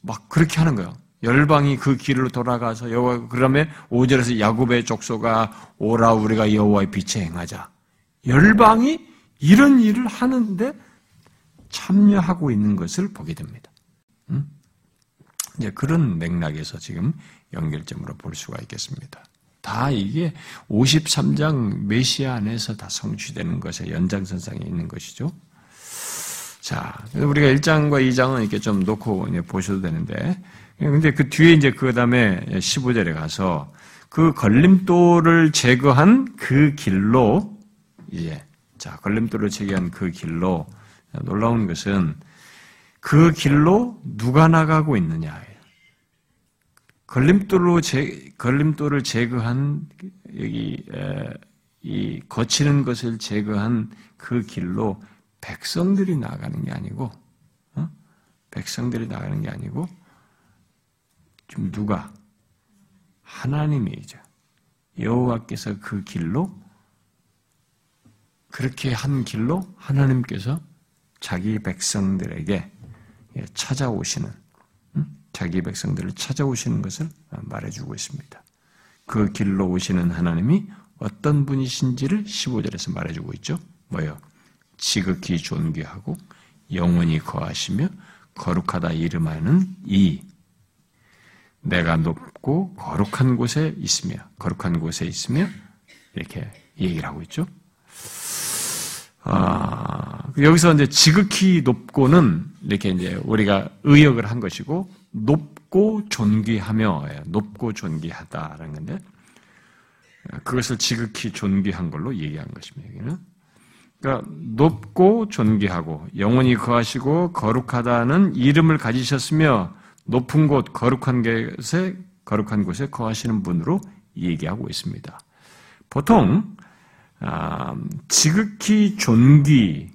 막 그렇게 하는 거예요. 열방이 그 길로 돌아가서 여호와 그러면 5절에서 야곱의 족소가 오라 우리가 여호와의 빛에 행하자. 열방이 이런 일을 하는데 참여하고 있는 것을 보게 됩니다. 음? 이제 그런 맥락에서 지금 연결점으로 볼 수가 있겠습니다. 다 이게 53장 메시아 안에서 다 성취되는 것의 연장선상에 있는 것이죠. 자, 우리가 1장과 2장은 이렇게 좀 놓고 보셔도 되는데, 근데 그 뒤에 이제 그 다음에 15절에 가서 그 걸림돌을 제거한 그 길로 이제 자 걸림돌을 제거한 그 길로 놀라운 것은 그 길로 누가 나가고 있느냐예요. 걸림돌로 제, 걸림돌을 제거한 여기 에, 이 거치는 것을 제거한 그 길로 백성들이 나가는 게 아니고 어? 백성들이 나가는 게 아니고 좀 누가 하나님이죠. 여호와께서 그 길로 그렇게 한 길로 하나님께서 자기 백성들에게 찾아오시는 자기 백성들을 찾아오시는 것을 말해주고 있습니다. 그 길로 오시는 하나님이 어떤 분이신지를 15절에서 말해주고 있죠. 뭐요? 지극히 존귀하고 영원히 거하시며 거룩하다 이름하는 이 내가 높고 거룩한 곳에 있으며 거룩한 곳에 있으며 이렇게 얘기를 하고 있죠. 아, 여기서 이제 지극히 높고는 이렇게 이제 우리가 의역을 한 것이고 높고 존귀하며 예, 높고 존귀하다라는 건데 그것을 지극히 존귀한 걸로 얘기한 것입니다. 여기는. 그러니까 높고 존귀하고 영원히 거하시고 거룩하다는 이름을 가지셨으며 높은 곳, 거룩한 곳에, 거룩한 곳에 거하시는 분으로 얘기하고 있습니다. 보통, 아, 지극히 존귀하다.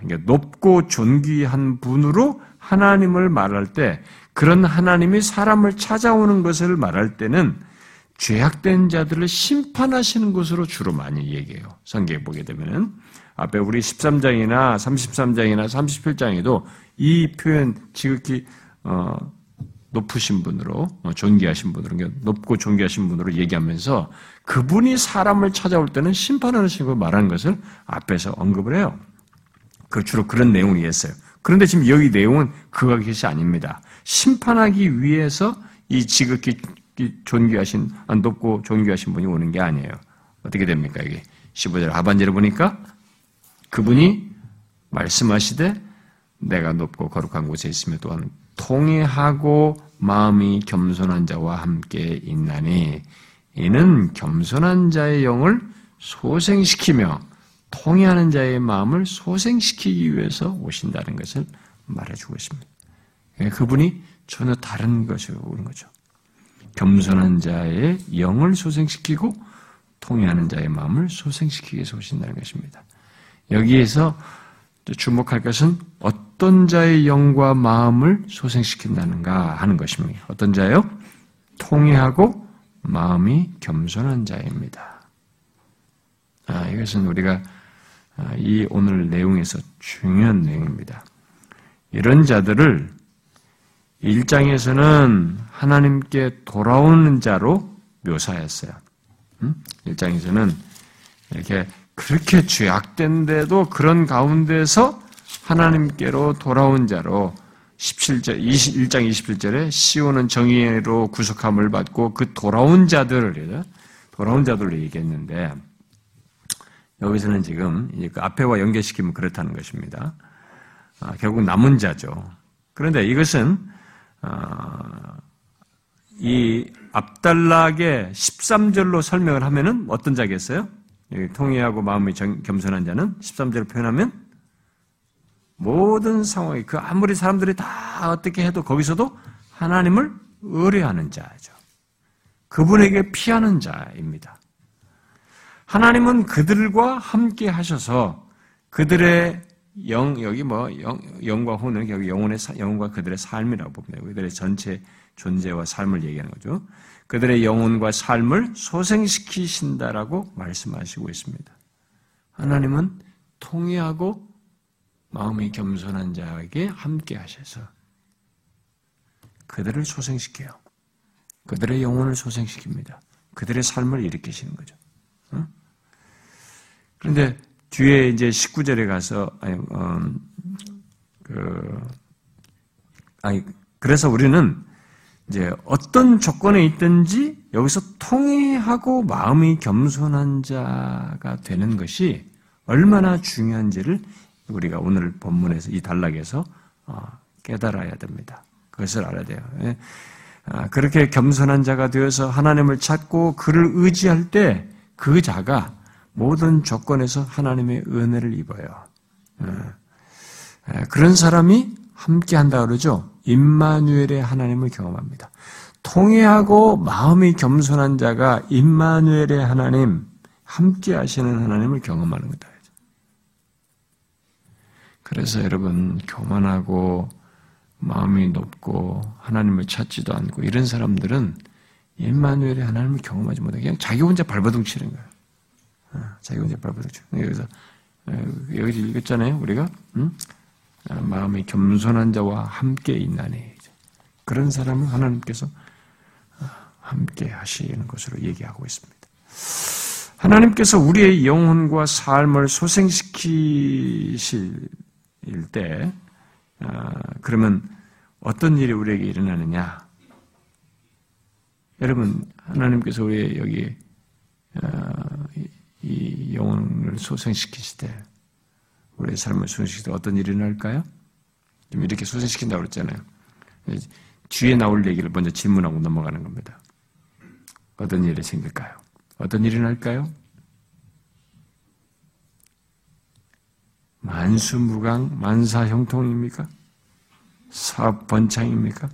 그러니까 높고 존귀한 분으로 하나님을 말할 때, 그런 하나님이 사람을 찾아오는 것을 말할 때는 죄악된 자들을 심판하시는 것으로 주로 많이 얘기해요. 성경에 보게 되면은 앞에 우리 13장이나 33장이나 37장에도 이 표현 지극히 어, 높으신 분으로 어, 존귀하신 분으로 그러니까 높고 존귀하신 분으로 얘기하면서 그분이 사람을 찾아올 때는 심판하시고 말하는 것을 앞에서 언급을 해요. 그 주로 그런 내용이었어요. 그런데 지금 여기 내용은 그가 것이 아닙니다. 심판하기 위해서 이 지극히 존귀하신 안 높고 존귀하신 분이 오는 게 아니에요. 어떻게 됩니까 이게 15절 하반절을 보니까 그분이 말씀하시되 내가 높고 거룩한 곳에 있으며 또한 통해하고 마음이 겸손한 자와 함께 있나니 이는 겸손한 자의 영을 소생시키며 통해하는 자의 마음을 소생시키기 위해서 오신다는 것을 말해주고 있습니다. 예, 그분이 전혀 다른 것으로 오는 거죠. 겸손한 자의 영을 소생시키고 통해하는 자의 마음을 소생시키기 위해서 오신다는 것입니다. 여기에서 주목할 것은 어떤 자의 영과 마음을 소생시킨다는가 하는 것입니다. 어떤 자요? 통해하고 마음이 겸손한 자입니다. 아, 이것은 우리가 아, 이 오늘 내용에서 중요한 내용입니다. 이런 자들을 1장에서는 하나님께 돌아오는 자로 묘사했어요. 1장에서는 이렇게 그렇게 죄악된데도 그런 가운데서 하나님께로 돌아온 자로 17절, 21장 27절에 시온은 정의로 구속함을 받고 그 돌아온 자들을, 돌아온 자들을 얘기했는데, 여기서는 지금 그 앞에와 연결시키면 그렇다는 것입니다. 아, 결국 남은 자죠. 그런데 이것은, 아, 이 앞달락의 13절로 설명을 하면은 어떤 자겠어요? 통해하고 마음이 겸손한 자는 13절을 표현하면 모든 상황이 그 아무리 사람들이 다 어떻게 해도 거기서도 하나님을 의뢰하는 자죠. 그분에게 피하는 자입니다. 하나님은 그들과 함께 하셔서 그들의 영 여기 뭐 영, 영과 혼은 여기 영혼의 영혼과 그들의 삶이라고 봅니다. 그들의 전체 존재와 삶을 얘기하는 거죠. 그들의 영혼과 삶을 소생시키신다라고 말씀하시고 있습니다. 하나님은 통회하고 마음이 겸손한 자에게 함께 하셔서 그들을 소생시켜요. 그들의 영혼을 소생시킵니다. 그들의 삶을 일으키시는 거죠. 그런데 뒤에 이제 19절에 가서 아니, 음, 그, 아니 그래서 우리는 이제 어떤 조건에 있든지 여기서 통해하고 마음이 겸손한 자가 되는 것이 얼마나 중요한지를 우리가 오늘 본문에서 이 단락에서 어, 깨달아야 됩니다. 그것을 알아야 돼요. 예. 아, 그렇게 겸손한 자가 되어서 하나님을 찾고 그를 의지할 때 그 자가 모든 조건에서 하나님의 은혜를 입어요. 예. 예, 그런 사람이 함께 한다 그러죠. 임마누엘의 하나님을 경험합니다. 통해하고 마음이 겸손한 자가 임마누엘의 하나님, 함께 하시는 하나님을 경험하는 거다. 그래서 여러분 교만하고 마음이 높고 하나님을 찾지도 않고 이런 사람들은 임마누엘의 하나님을 경험하지 못해 그냥 자기 혼자 발버둥 치는 거예요. 어, 자기 혼자 발버둥 치는 거예요. 여기서 어, 여기 읽었잖아요. 우리가 응? 어, 마음이 겸손한 자와 함께 있나니 그런 사람을 하나님께서 함께 하시는 것으로 얘기하고 있습니다. 하나님께서 우리의 영혼과 삶을 소생시키실 때, 그러면 어떤 일이 우리에게 일어나느냐? 여러분, 하나님께서 우리 여기 이 영혼을 소생시키실 때, 우리의 삶을 소생시킬 때 어떤 일이 일어날까요? 좀 이렇게 소생시킨다고 그랬잖아요. 뒤에 나올 얘기를 먼저 질문하고 넘어가는 겁니다. 어떤 일이 생길까요? 어떤 일이 날까요? 만수무강, 만사형통입니까? 사업번창입니까?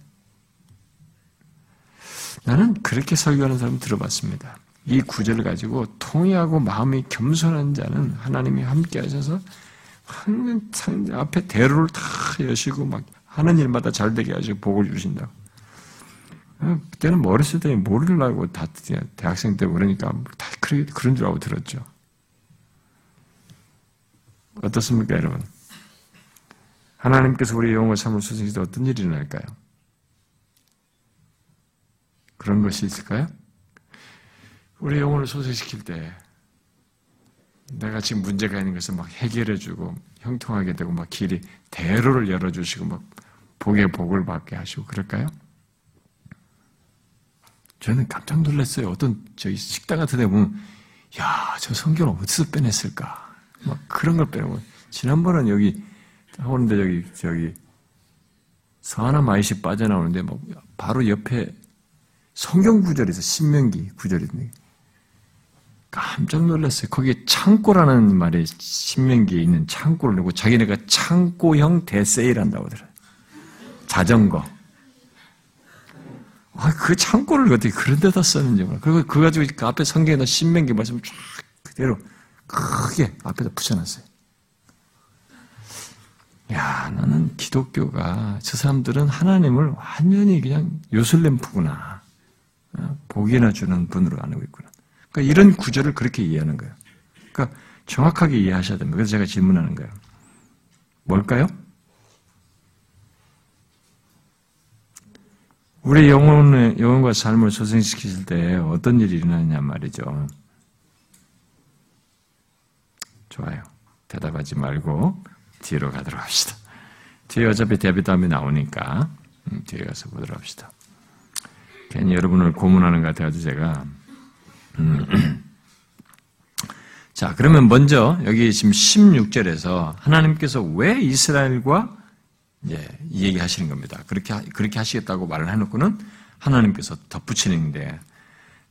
나는 그렇게 설교하는 사람 들어봤습니다. 이 구절을 가지고 통의하고 마음이 겸손한 자는 하나님이 함께 하셔서 항상 앞에 대로를 다 여시고 막 하는 일마다 잘 되게 하시고 복을 주신다고. 어, 그때는 뭐 어렸을 때 모르려고 다 대학생 때 그러니까 다 그런 줄 알고 들었죠. 어떻습니까, 여러분? 하나님께서 우리 영혼을 삶을 소생시때 어떤 일이 일어날까요? 그런 것이 있을까요? 우리 영혼을 소생시킬 때 내가 지금 문제가 있는 것을 막 해결해주고 형통하게 되고 막 길이 대로를 열어주시고 막 복의 복을 받게 하시고 그럴까요? 저는 깜짝 놀랐어요. 어떤 저희 식당 같은 데 보면 야, 저 성경을 어디서 빼냈을까? 막 그런 걸 빼내고 지난번은 여기 하는데 여기 저기 서하나 마이시 빠져나오는데 막 바로 옆에 성경 구절에서 신명기 구절이 있네. 깜짝 놀랐어요. 거기에 창고라는 말에 신명기에 있는 창고를 내고 자기네가 창고형 대세일한다고 하더라. 자전거. 아, 그 창고를 어떻게 그런 데다 썼는지 몰라. 그리고 그거 가지고 그 앞에 성경에다 신명기 말씀을 쫙 그대로 크게 앞에다 붙여놨어요. 야, 나는 기독교가 저 사람들은 하나님을 완전히 그냥 요술램프구나. 어, 복이나 주는 분으로 알고 있구나. 그러니까 이런 구절을 그렇게 이해하는 거예요. 그러니까 정확하게 이해하셔야 됩니다. 그래서 제가 질문하는 거예요. 뭘까요? 우리 영혼의, 영혼과 삶을 소생시키실 때 어떤 일이 일어나냐 말이죠. 좋아요. 대답하지 말고 뒤로 가도록 합시다. 뒤에 어차피 데뷔담이 나오니까 음, 뒤에 가서 보도록 합시다. 괜히 여러분을 고문하는 것 같아가지고 제가 음. 자, 그러면 먼저 여기 지금 16절에서 하나님께서 왜 이스라엘과 이제 얘기하시는 겁니다. 그렇게 그렇게 하시겠다고 말을 해놓고는 하나님께서 덧붙이는데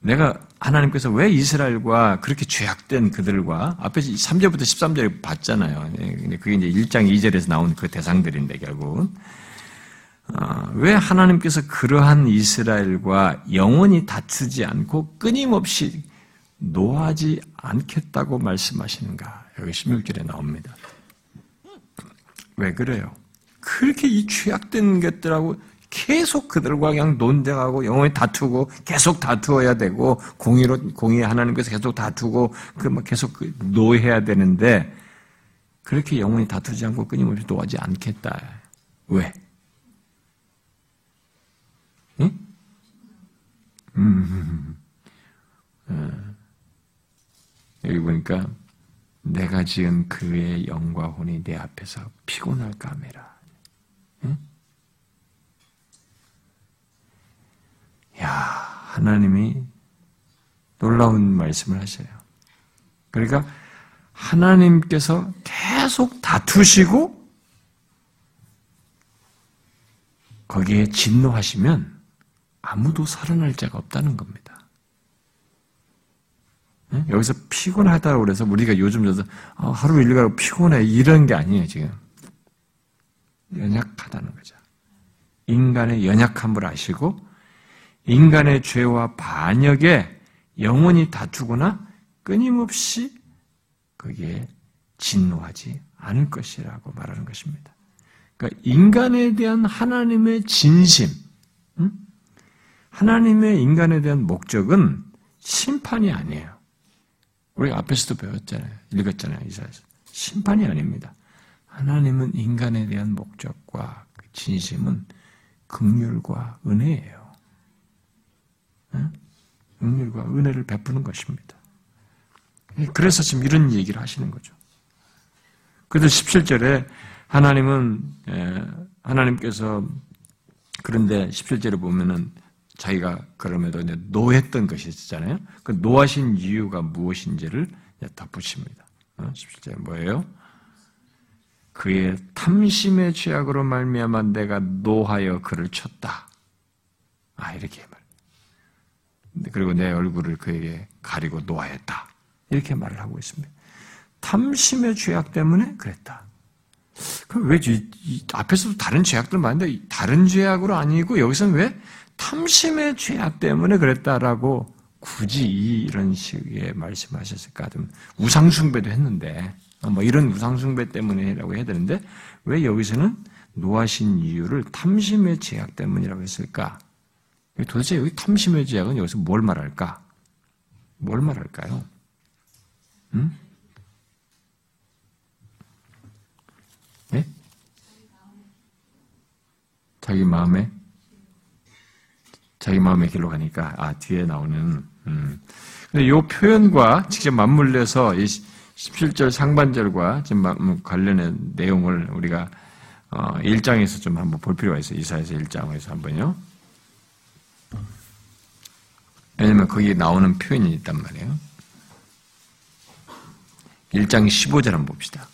내가 하나님께서 왜 이스라엘과 그렇게 죄악된 그들과 앞에 3절부터 13절에 봤잖아요. 예, 그게 이제 1장 2절에서 나온 그 대상들인데 결국 어, 왜 하나님께서 그러한 이스라엘과 영원히 다투지 않고 끊임없이 노하지 않겠다고 말씀하시는가? 여기 16절에 나옵니다. 왜 그래요? 그렇게 이 죄악된 것들하고 계속 그들과 그냥 논쟁하고 영원히 다투고 계속 다투어야 되고 공의로 공의 하나님께서 계속 다투고 그 막 계속 그 노해야 되는데 그렇게 영원히 다투지 않고 끊임없이 노하지 않겠다. 왜? 응? 음, 음. 여기 보니까 내가 지은 그의 영과 혼이 내 앞에서 피곤할까 하메라. 응? 야, 하나님이 놀라운 말씀을 하셔요. 그러니까 하나님께서 계속 다투시고 거기에 진노하시면 아무도 살아날 자가 없다는 겁니다. 여기서 피곤하다고 그래서 우리가 요즘 저도 어, 하루 일과로 피곤해 이런 게 아니에요 지금 연약하다는 거죠. 인간의 연약함을 아시고 인간의 죄와 반역에 영원히 다투거나 끊임없이 거기에 진노하지 않을 것이라고 말하는 것입니다. 그러니까 인간에 대한 하나님의 진심, 하나님의 인간에 대한 목적은 심판이 아니에요. 우리 앞에서도 배웠잖아요. 읽었잖아요. 이사에서. 심판이 아닙니다. 하나님은 인간에 대한 목적과 그 진심은 긍휼과 은혜예요. 응? 긍휼과 은혜를 베푸는 것입니다. 그래서 지금 이런 얘기를 하시는 거죠. 그래서 17절에 하나님은 하나님께서 그런데 17절에 보면은 자기가 그럼에도 이제 노했던 것이 있잖아요. 그 노하신 이유가 무엇인지를 덧붙입니다. 17절 어, 뭐예요? 그의 탐심의 죄악으로 말미암아 내가 노하여 그를 쳤다. 아 이렇게 말. 그리고 내 얼굴을 그에게 가리고 노하였다. 이렇게 말을 하고 있습니다. 탐심의 죄악 때문에 그랬다. 그럼 왜 앞에서도 다른 죄악들 많은데 다른 죄악으로 아니고 여기서는 왜 탐심의 죄악 때문에 그랬다라고 굳이 이런 식의 말씀하셨을까? 좀 우상숭배도 했는데, 뭐 이런 우상숭배 때문에라고 해야 되는데, 왜 여기서는 노하신 이유를 탐심의 죄악 때문이라고 했을까? 도대체 여기 탐심의 죄악은 여기서 뭘 말할까? 뭘 말할까요? 응? 네? 자기 마음에 자기 마음의 길로 가니까 아 뒤에 나오는 음. 근데 이 표현과 직접 맞물려서 이 17절 상반절과 지금 음, 관련된 내용을 우리가 어, 1장에서 좀 한번 볼 필요가 있어요. 이사에서 1장에서 한번요. 왜냐면 거기에 나오는 표현이 있단 말이에요. 1장 15절 한번 봅시다.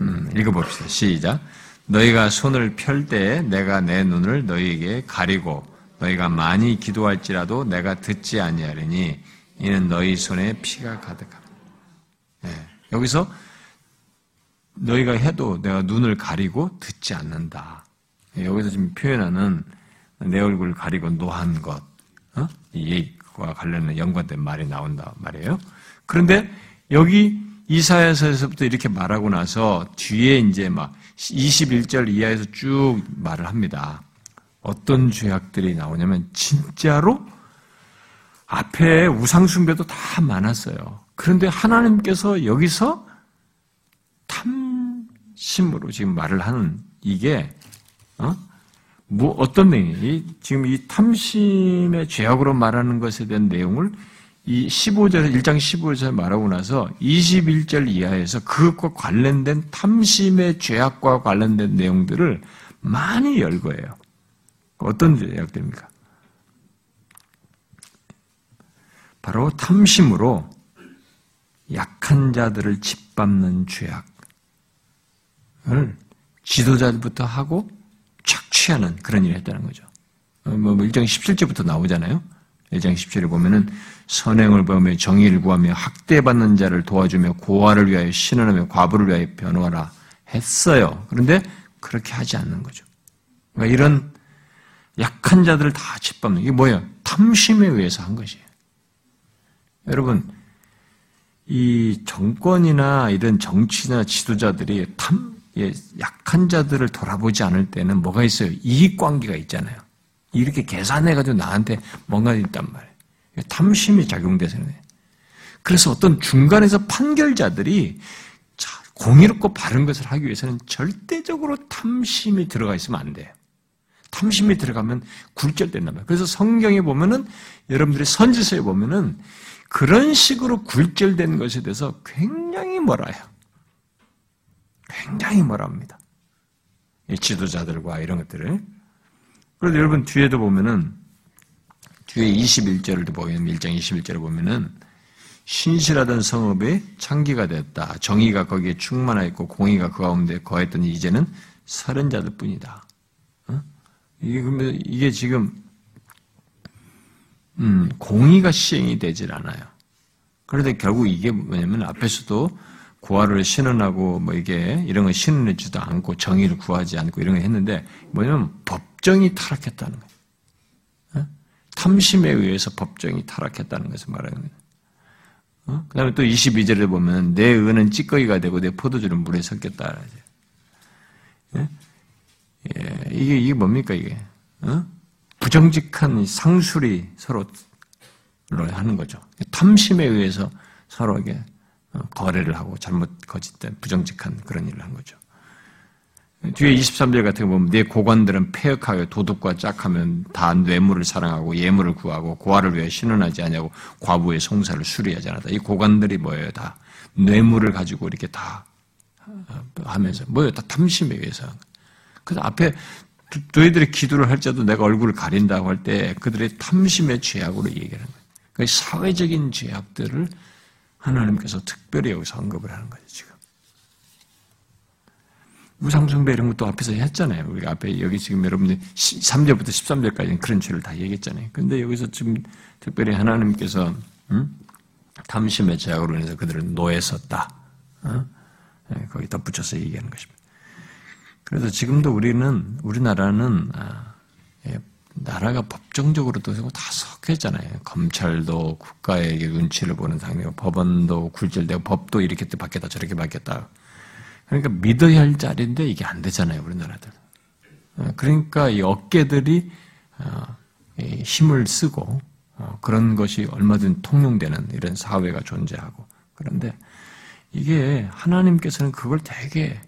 음, 읽어봅시다. 시작. 너희가 손을 펼 때에 내가 내 눈을 너희에게 가리고 너희가 많이 기도할지라도 내가 듣지 아니하리니 이는 너희 손에 피가 가득함. 네. 여기서 너희가 해도 내가 눈을 가리고 듣지 않는다. 네. 여기서 지금 표현하는 내 얼굴을 가리고 노한 것, 어? 이와 관련된 연관된 말이 나온다 말이에요. 그런데 여기 이사야서에서부터 이렇게 말하고 나서 뒤에 이제 막 21절 이하에서 쭉 말을 합니다. 어떤 죄악들이 나오냐면 진짜로 앞에 우상숭배도 다 많았어요. 그런데 하나님께서 여기서 탐심으로 지금 말을 하는 이게 어? 뭐 어떤 내용이 지금 이 탐심의 죄악으로 말하는 것에 대한 내용을 이 15절 1장 15절에 말하고 나서 21절 이하에서 그것과 관련된 탐심의 죄악과 관련된 내용들을 많이 열 거예요. 어떤 죄악들입니까? 바로 탐심으로 약한 자들을 짓밟는 죄악을 지도자들부터 하고 착취하는 그런 일을 했다는 거죠. 뭐 1장 뭐 17절부터 나오잖아요. 1장 10절에 보면은 선행을 보며 정의를 구하며 학대받는 자를 도와주며 고아를 위하여 신원하며 과부를 위하여 변호하라 했어요. 그런데 그렇게 하지 않는 거죠. 그러니까 이런 약한 자들을 다 짓밟는 이게 뭐예요? 탐심에 의해서 한 것이에요. 여러분 이 정권이나 이런 정치나 지도자들이 탐 약한 자들을 돌아보지 않을 때는 뭐가 있어요? 이익 관계가 있잖아요. 이렇게 계산해가지고 나한테 뭔가 있단 말이에요. 탐심이 작용돼서 그래. 그래서 어떤 중간에서 판결자들이 공의롭고 바른 것을 하기 위해서는 절대적으로 탐심이 들어가 있으면 안 돼요. 탐심이 들어가면 굴절된단 말이에요. 그래서 성경에 보면은 여러분들이 선지서에 보면은 그런 식으로 굴절된 것에 대해서 굉장히 뭐라요. 굉장히 뭐라 합니다. 지도자들과 이런 것들을. 그래도 여러분 뒤에도 보면은 뒤에 21절을 보면 1장 21절을 보면은 신실하던 성읍이 창기가 됐다. 정의가 거기에 충만하였고 공의가 그 가운데 거했더니 이제는 서른 자들 뿐이다. 어? 이게 그러면 이게 지금 음, 공의가 시행이 되질 않아요. 그런데 결국 이게 뭐냐면 앞에서도 구하를 신원하고 뭐 이게 이런 걸 신원하지도 않고 정의를 구하지 않고 이런 걸 했는데 뭐냐면 법정이 타락했다는 거예요. 어? 탐심에 의해서 법정이 타락했다는 것을 말하는 거예요. 어? 그 다음에 또 22절에 보면 내 은은 찌꺼기가 되고 내 포도주는 물에 섞였다. 예? 예, 이게, 이게 뭡니까, 이게? 어? 부정직한 상술이 서로 하는 거죠. 탐심에 의해서 서로 이게 어, 거래를 하고 잘못 거짓된 부정직한 그런 일을 한 거죠. 뒤에 23절 같은 거 보면 내 고관들은 폐역하여 도둑과 짝하면 다 뇌물을 사랑하고 예물을 구하고 고아를 위해 신원하지 않냐고 과부의 송사를 수리하지 않았다. 이 고관들이 뭐예요? 다 뇌물을 가지고 이렇게 다 어, 하면서 뭐예요? 다 탐심에 의해서. 그래서 앞에 너희들이 기도를 할 때도 내가 얼굴을 가린다고 할 때 그들의 탐심의 죄악으로 얘기하는 거예요. 그 사회적인 죄악들을 하나님께서 특별히 여기서 언급을 하는 거죠, 지금. 우상숭배 이런 것도 앞에서 했잖아요. 우리 앞에 여기 지금 여러분들 3절부터 13절까지는 그런 죄를 다 얘기했잖아요. 근데 여기서 지금 특별히 하나님께서 음? 탐심의 죄악으로 인해서 그들을 노예 썼다. 어? 네, 거기 덧붙여서 얘기하는 것입니다. 그래서 지금도 우리는 우리나라는 아, 예, 나라가 법정적으로도 다 섞여있잖아요. 검찰도 국가의 눈치를 보는 상황이고 법원도 굴절되고 법도 이렇게 바뀌었다 저렇게 바뀌었다. 그러니까 믿어야 할 자리인데 이게 안 되잖아요. 우리나라들. 어, 그러니까 이 어깨들이 어, 힘을 쓰고 어, 그런 것이 얼마든 통용되는 이런 사회가 존재하고 그런데 이게 하나님께서는 그걸 되게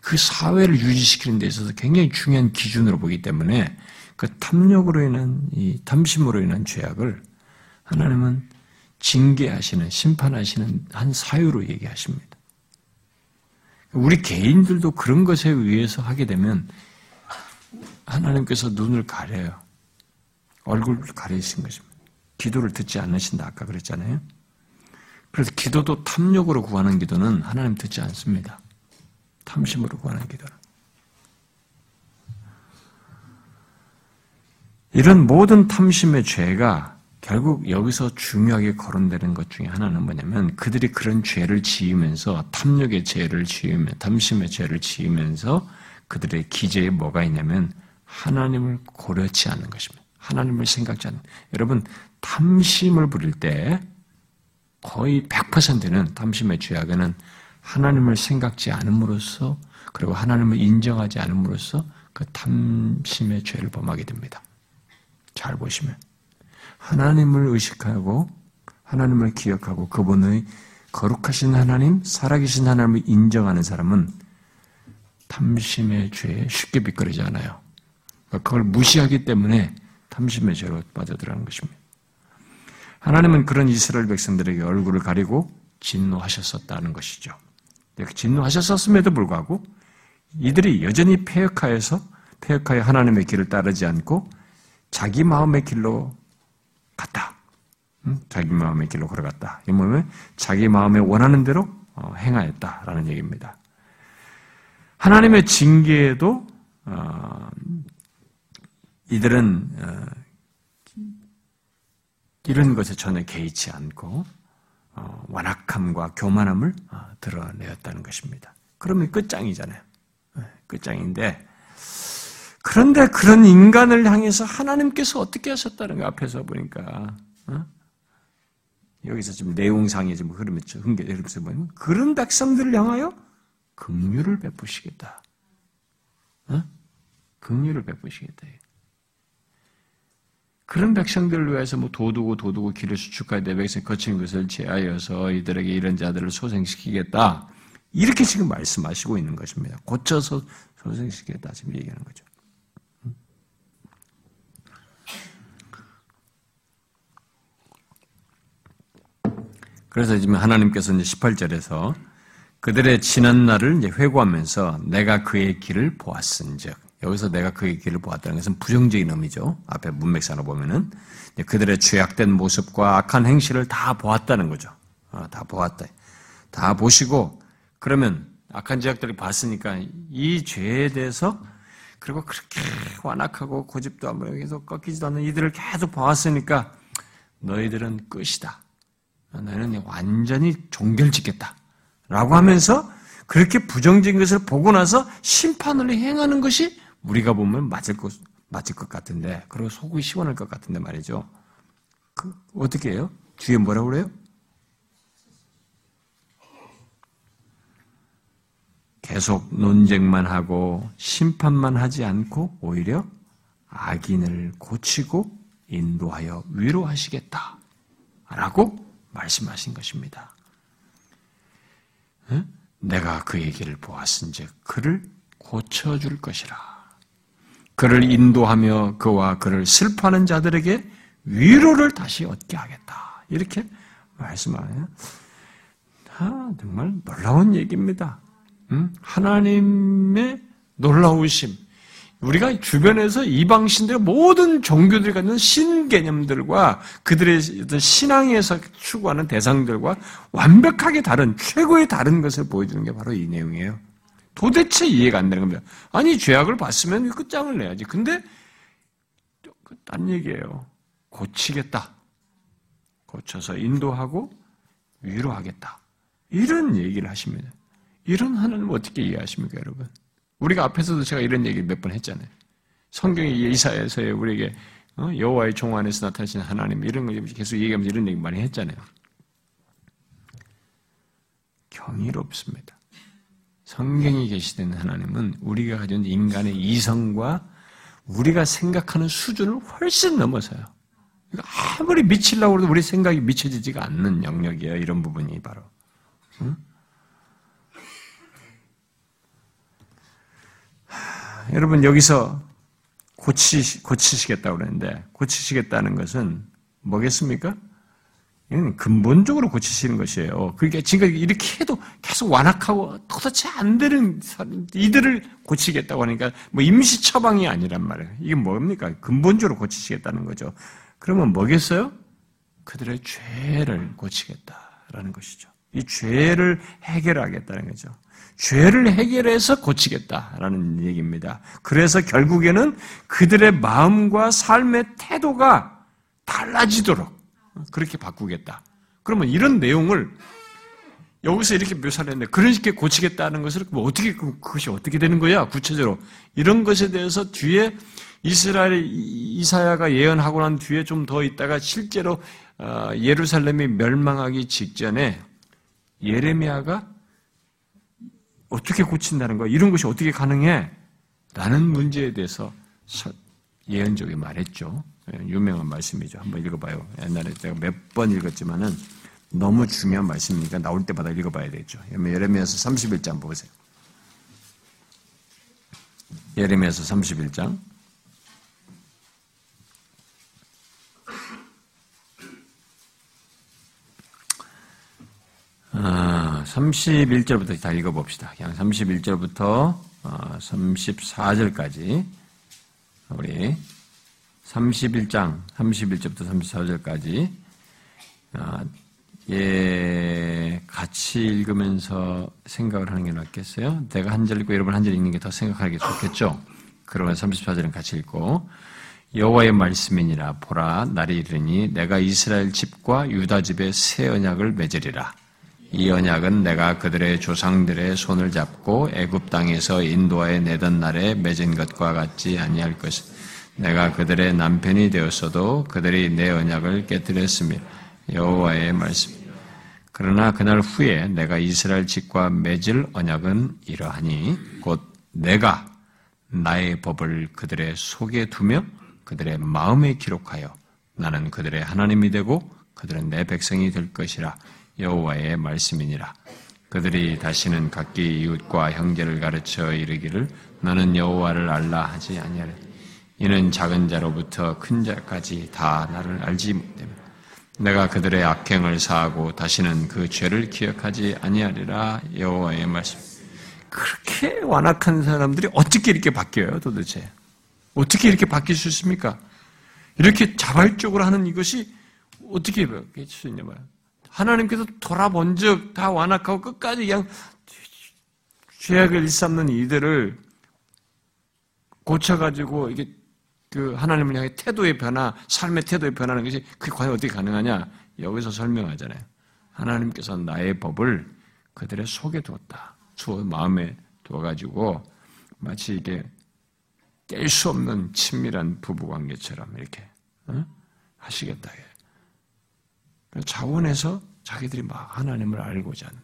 그 사회를 유지시키는 데 있어서 굉장히 중요한 기준으로 보기 때문에 그 탐욕으로 인한 이 탐심으로 인한 죄악을 하나님은 징계하시는 심판하시는 한 사유로 얘기하십니다. 우리 개인들도 그런 것에 의해서 하게 되면 하나님께서 눈을 가려요. 얼굴을 가리신 것입니다. 기도를 듣지 않으신다. 아까 그랬잖아요. 그래서 기도도 탐욕으로 구하는 기도는 하나님 듣지 않습니다. 탐심으로 구하는 기도는. 이런 모든 탐심의 죄가 결국 여기서 중요하게 거론되는 것 중에 하나는 뭐냐면 그들이 그런 죄를 지으면서 탐욕의 죄를 지으며 탐심의 죄를 지으면서 그들의 기재에 뭐가 있냐면 하나님을 고려치 않는 것입니다. 하나님을 생각지 않는. 여러분 탐심을 부릴 때 거의 100%는 탐심의 죄악에는 하나님을 생각지 않음으로써 그리고 하나님을 인정하지 않음으로써 그 탐심의 죄를 범하게 됩니다. 잘 보시면 하나님을 의식하고 하나님을 기억하고 그분의 거룩하신 하나님, 살아계신 하나님을 인정하는 사람은 탐심의 죄에 쉽게 비거리지 않아요. 그걸 무시하기 때문에 탐심의 죄로 빠져들어가는 것입니다. 하나님은 그런 이스라엘 백성들에게 얼굴을 가리고 진노하셨었다는 것이죠. 진노하셨었음에도 불구하고 이들이 여전히 폐역하여서 폐역하여 하나님의 길을 따르지 않고 자기 마음의 길로 갔다. 자기 마음의 길로 걸어갔다. 이 뭐냐면 자기 마음에 원하는 대로 어, 행하였다라는 얘기입니다. 하나님의 징계에도 어, 이들은 어, 이런 것에 전혀 개의치 않고 완악함과 교만함을 드러내었다는 것입니다. 그러면 끝장이잖아요. 끝장인데 그런데 그런 인간을 향해서 하나님께서 어떻게 하셨다는 거 앞에서 보니까 어? 여기서 지금 내용상에 지금 흐름이 흥계 흐름에서 보면 그런 백성들을 향하여 긍휼을 베푸시겠다. 어? 긍휼을 베푸시겠다. 그런 백성들을 위해서 뭐 도두고 도두고 길을 수축하되 내 백성 거친 것을 제하여서 이들에게 이런 자들을 소생시키겠다. 이렇게 지금 말씀하시고 있는 것입니다. 고쳐서 소생시키겠다. 지금 얘기하는 거죠. 그래서 지금 하나님께서 이제 18절에서 그들의 지난 날을 이제 회고하면서 내가 그의 길을 보았은즉 여기서 내가 그의 길을 보았다는 것은 부정적인 의미죠. 앞에 문맥상으로 보면은 그들의 죄악된 모습과 악한 행실을 다 보았다는 거죠. 어, 다 보았다. 다 보시고 그러면 악한 죄악들을 봤으니까 이 죄에 대해서 그리고 그렇게 완악하고 고집도 안 부리고 계속 꺾이지도 않는 이들을 계속 보았으니까 너희들은 끝이다. 너희는 완전히 종결 짓겠다. 라고 하면서 그렇게 부정적인 것을 보고 나서 심판을 행하는 것이 우리가 보면 맞을 것, 맞을 것 같은데, 그리고 속이 시원할 것 같은데 말이죠. 그, 어떻게 해요? 뒤에 뭐라고 그래요? 계속 논쟁만 하고 심판만 하지 않고 오히려 악인을 고치고 인도하여 위로하시겠다. 라고 말씀하신 것입니다. 내가 그 얘기를 보았은즉 그를 고쳐줄 것이라. 그를 인도하며 그와 그를 슬퍼하는 자들에게 위로를 다시 얻게 하겠다. 이렇게 말씀하네요. 아, 정말 놀라운 얘기입니다. 하나님의 놀라우심. 우리가 주변에서 이방신들의 모든 종교들이 갖는 신 개념들과 그들의 신앙에서 추구하는 대상들과 완벽하게 다른, 최고의 다른 것을 보여주는 게 바로 이 내용이에요. 도대체 이해가 안 되는 겁니다. 아니, 죄악을 봤으면 끝장을 내야지. 근데, 딴 얘기예요. 고치겠다. 고쳐서 인도하고 위로하겠다. 이런 얘기를 하십니다. 이런 하나님 어떻게 이해하십니까, 여러분? 우리가 앞에서도 제가 이런 얘기 몇 번 했잖아요. 성경의 이사에서 우리에게 어? 여호와의 종 안에서 나타나신 하나님 이런 거 계속 얘기하면서 이런 얘기 많이 했잖아요. 경이롭습니다. 성경이 계시된 하나님은 우리가 가진 인간의 이성과 우리가 생각하는 수준을 훨씬 넘어서요. 아무리 미치려고 해도 우리 생각이 미쳐지지가 않는 영역이에요. 이런 부분이 바로. 응? 여러분 여기서 고치 고치시겠다고 그러는데 고치시겠다는 것은 뭐겠습니까? 근본적으로 고치시는 것이에요. 그러니까 지금 이렇게 해도 계속 완악하고 도대체 안 되는 이들을 고치겠다고 하니까 뭐 임시 처방이 아니란 말이에요. 이게 뭡니까? 근본적으로 고치시겠다는 거죠. 그러면 뭐겠어요? 그들의 죄를 고치겠다라는 것이죠. 이 죄를 해결하겠다는 거죠. 죄를 해결해서 고치겠다라는 얘기입니다. 그래서 결국에는 그들의 마음과 삶의 태도가 달라지도록 그렇게 바꾸겠다. 그러면 이런 내용을 여기서 이렇게 묘사를 했는데 그렇게 고치겠다는 것을 뭐 어떻게 그것이 어떻게 되는 거야 구체적으로 이런 것에 대해서 뒤에 이스라엘 이사야가 예언하고 난 뒤에 좀 더 있다가 실제로 어, 예루살렘이 멸망하기 직전에 예레미야가 어떻게 고친다는 거야 이런 것이 어떻게 가능해? 라는 문제에 대해서 예언적이 말했죠. 예, 유명한 말씀이죠. 한번 읽어봐요. 옛날에 제가 몇 번 읽었지만은 너무 중요한 말씀이니까 나올 때마다 읽어봐야 되겠죠. 예레미야서 31장 보세요. 예레미야서 31장. 아, 31절부터 다 읽어봅시다. 그냥 31절부터 34절까지 어, 우리 31장 31절부터 34절까지 아, 예, 같이 읽으면서 생각을 하는 게 낫겠어요? 내가 한 절 읽고 여러분 한 절 읽는 게 더 생각하기 좋겠죠? 그러면 34절은 같이 읽고 여호와의 말씀이니라 보라 날이 이르니 내가 이스라엘 집과 유다 집에 새 언약을 맺으리라 이 언약은 내가 그들의 조상들의 손을 잡고 애굽 땅에서 인도하에 내던 날에 맺은 것과 같지 아니할 것이다 내가 그들의 남편이 되었어도 그들이 내 언약을 깨뜨렸으며 여호와의 말씀. 그러나 그날 후에 내가 이스라엘 집과 맺을 언약은 이러하니 곧 내가 나의 법을 그들의 속에 두며 그들의 마음에 기록하여 나는 그들의 하나님이 되고 그들은 내 백성이 될 것이라 여호와의 말씀이니라. 그들이 다시는 각기 이웃과 형제를 가르쳐 이르기를 나는 여호와를 알라 하지 아니하리. 이는 작은 자로부터 큰 자까지 다 나를 알지 못합니다. 내가 그들의 악행을 사하고 다시는 그 죄를 기억하지 아니하리라 여호와의 말씀. 그렇게 완악한 사람들이 어떻게 이렇게 바뀌어요, 도대체? 어떻게 이렇게 바뀔 수 있습니까? 이렇게 자발적으로 하는 이것이 어떻게 바뀔 수 있냐 말이에요. 하나님께서 돌아본 적다 완악하고 끝까지 그냥 죄악을 일삼는 이들을 고쳐가지고 이게 그 하나님을 향해 태도의 변화, 삶의 태도의 변화는 것이 그게 과연 어떻게 가능하냐? 여기서 설명하잖아요. 하나님께서 나의 법을 그들의 속에 두었다. 주 마음에 두어가지고 마치 이게 뗄 수 없는 친밀한 부부 관계처럼 이렇게 어? 하시겠다. 자원에서 자기들이 막 하나님을 알고자 하는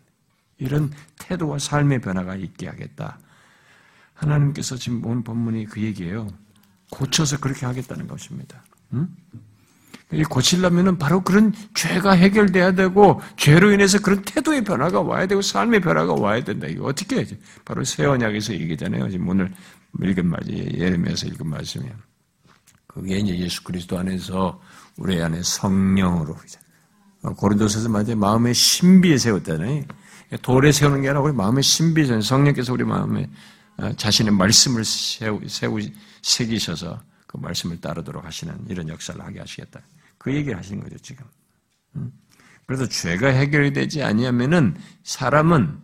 이런 태도와 삶의 변화가 있게 하겠다. 하나님께서 지금 온 본문이 그 얘기예요. 고쳐서 그렇게 하겠다는 것입니다. 응? 고치려면 바로 그런 죄가 해결돼야 되고 죄로 인해서 그런 태도의 변화가 와야 되고 삶의 변화가 와야 된다. 이거 어떻게 해야지? 바로 새 언약에서 얘기잖아요. 지금 오늘 읽은 말, 예레미야서 읽은 말씀이에요. 그게 이제 예수 그리스도 안에서 우리 안에 성령으로 어, 고린도서에서 말해 마음의 신비에 세웠잖아요. 돌에 세우는 게 아니라 우리 마음의 신비에 성령께서 우리 마음에 어, 자신의 말씀을 세우, 새기셔서 그 말씀을 따르도록 하시는 이런 역사를 하게 하시겠다. 그 얘기를 하시는 거죠, 지금. 음? 그래서 죄가 해결이 되지 아니하면은 사람은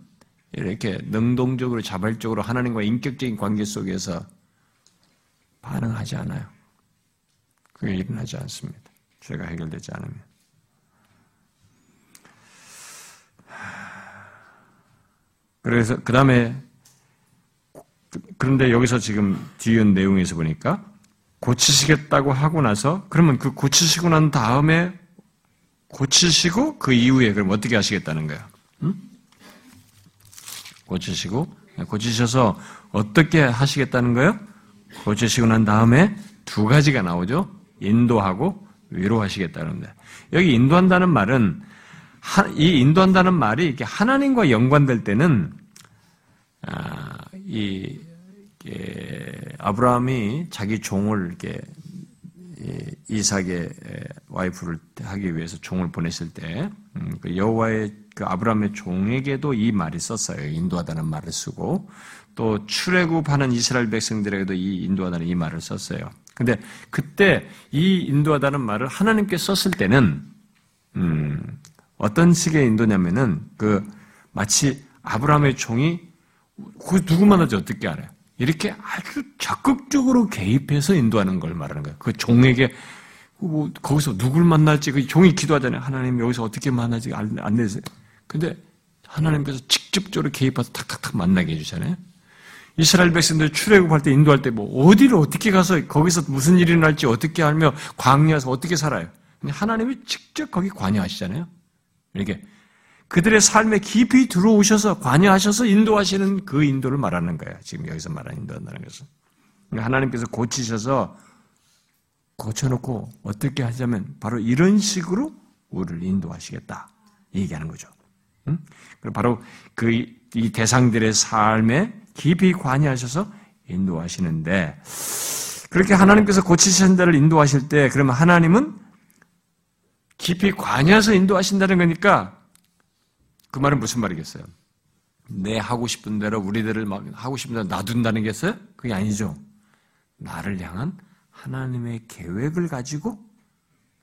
이렇게 능동적으로 자발적으로 하나님과 인격적인 관계 속에서 반응하지 않아요. 그게 일어나지 않습니다. 죄가 해결되지 않으면. 그래서 그 다음에 그런데 여기서 지금 뒤에 내용에서 보니까 고치시겠다고 하고 나서 그러면 그 고치시고 난 다음에 고치시고 그 이후에 그럼 어떻게 하시겠다는 거야? 응? 고치시고 고치셔서 어떻게 하시겠다는 거예요? 고치시고 난 다음에 두 가지가 나오죠. 인도하고 위로하시겠다는 데 여기 인도한다는 말은 이 인도한다는 말이 이렇게 하나님과 연관될 때는 아, 이 아브라함이 자기 종을 이렇게 이삭의 와이프를 하기 위해서 종을 보냈을 때 음, 그 여호와의 그 아브라함의 종에게도 이 말이 썼어요. 인도하다는 말을 쓰고 또 출애굽하는 이스라엘 백성들에게도 이 인도하다는 이 말을 썼어요. 근데 그때 이 인도하다는 말을 하나님께 썼을 때는 음, 어떤 식의 인도냐면은 그 마치 아브라함의 종이 그 누구 만나지 어떻게 알아요? 이렇게 아주 적극적으로 개입해서 인도하는 걸 말하는 거예요. 그 종에게 뭐 거기서 누굴 만날지 그 종이 기도하잖아요. 하나님 여기서 어떻게 만나지 안 내세요. 근데 하나님께서 직접적으로 개입해서 탁탁탁 만나게 해주잖아요. 이스라엘 백성들 출애굽할 때 인도할 때 뭐 어디를 어떻게 가서 거기서 무슨 일이 날지 어떻게 알며 광야에서 어떻게 살아요. 하나님이 직접 거기 관여하시잖아요. 이렇게 그들의 삶에 깊이 들어오셔서 관여하셔서 인도하시는 그 인도를 말하는 거예요. 지금 여기서 말하는 인도한다는 것은. 그러니까 하나님께서 고치셔서 고쳐놓고 어떻게 하자면 바로 이런 식으로 우리를 인도하시겠다. 얘기하는 거죠. 응? 바로 그 이 대상들의 삶에 깊이 관여하셔서 인도하시는데 그렇게 하나님께서 고치신 자를 인도하실 때 그러면 하나님은 깊이 관여해서 인도하신다는 거니까 그 말은 무슨 말이겠어요? 내 하고 싶은 대로 우리들을 막 하고 싶은 대로 놔둔다는 게있어요 그게 아니죠. 나를 향한 하나님의 계획을 가지고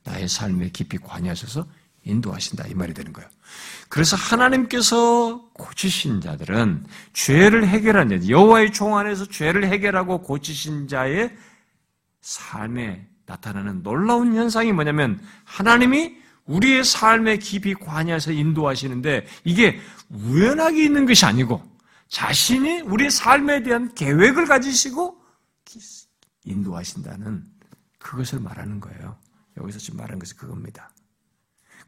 나의 삶에 깊이 관여하셔서 인도하신다 이 말이 되는 거예요. 그래서 하나님께서 고치신 자들은 죄를 해결하는 자, 여호와의 종 안에서 죄를 해결하고 고치신 자의 삶에 나타나는 놀라운 현상이 뭐냐면 하나님이 우리의 삶에 깊이 관여해서 인도하시는데 이게 우연하게 있는 것이 아니고 자신이 우리의 삶에 대한 계획을 가지시고 인도하신다는 그것을 말하는 거예요. 여기서 지금 말하는 것이 그겁니다.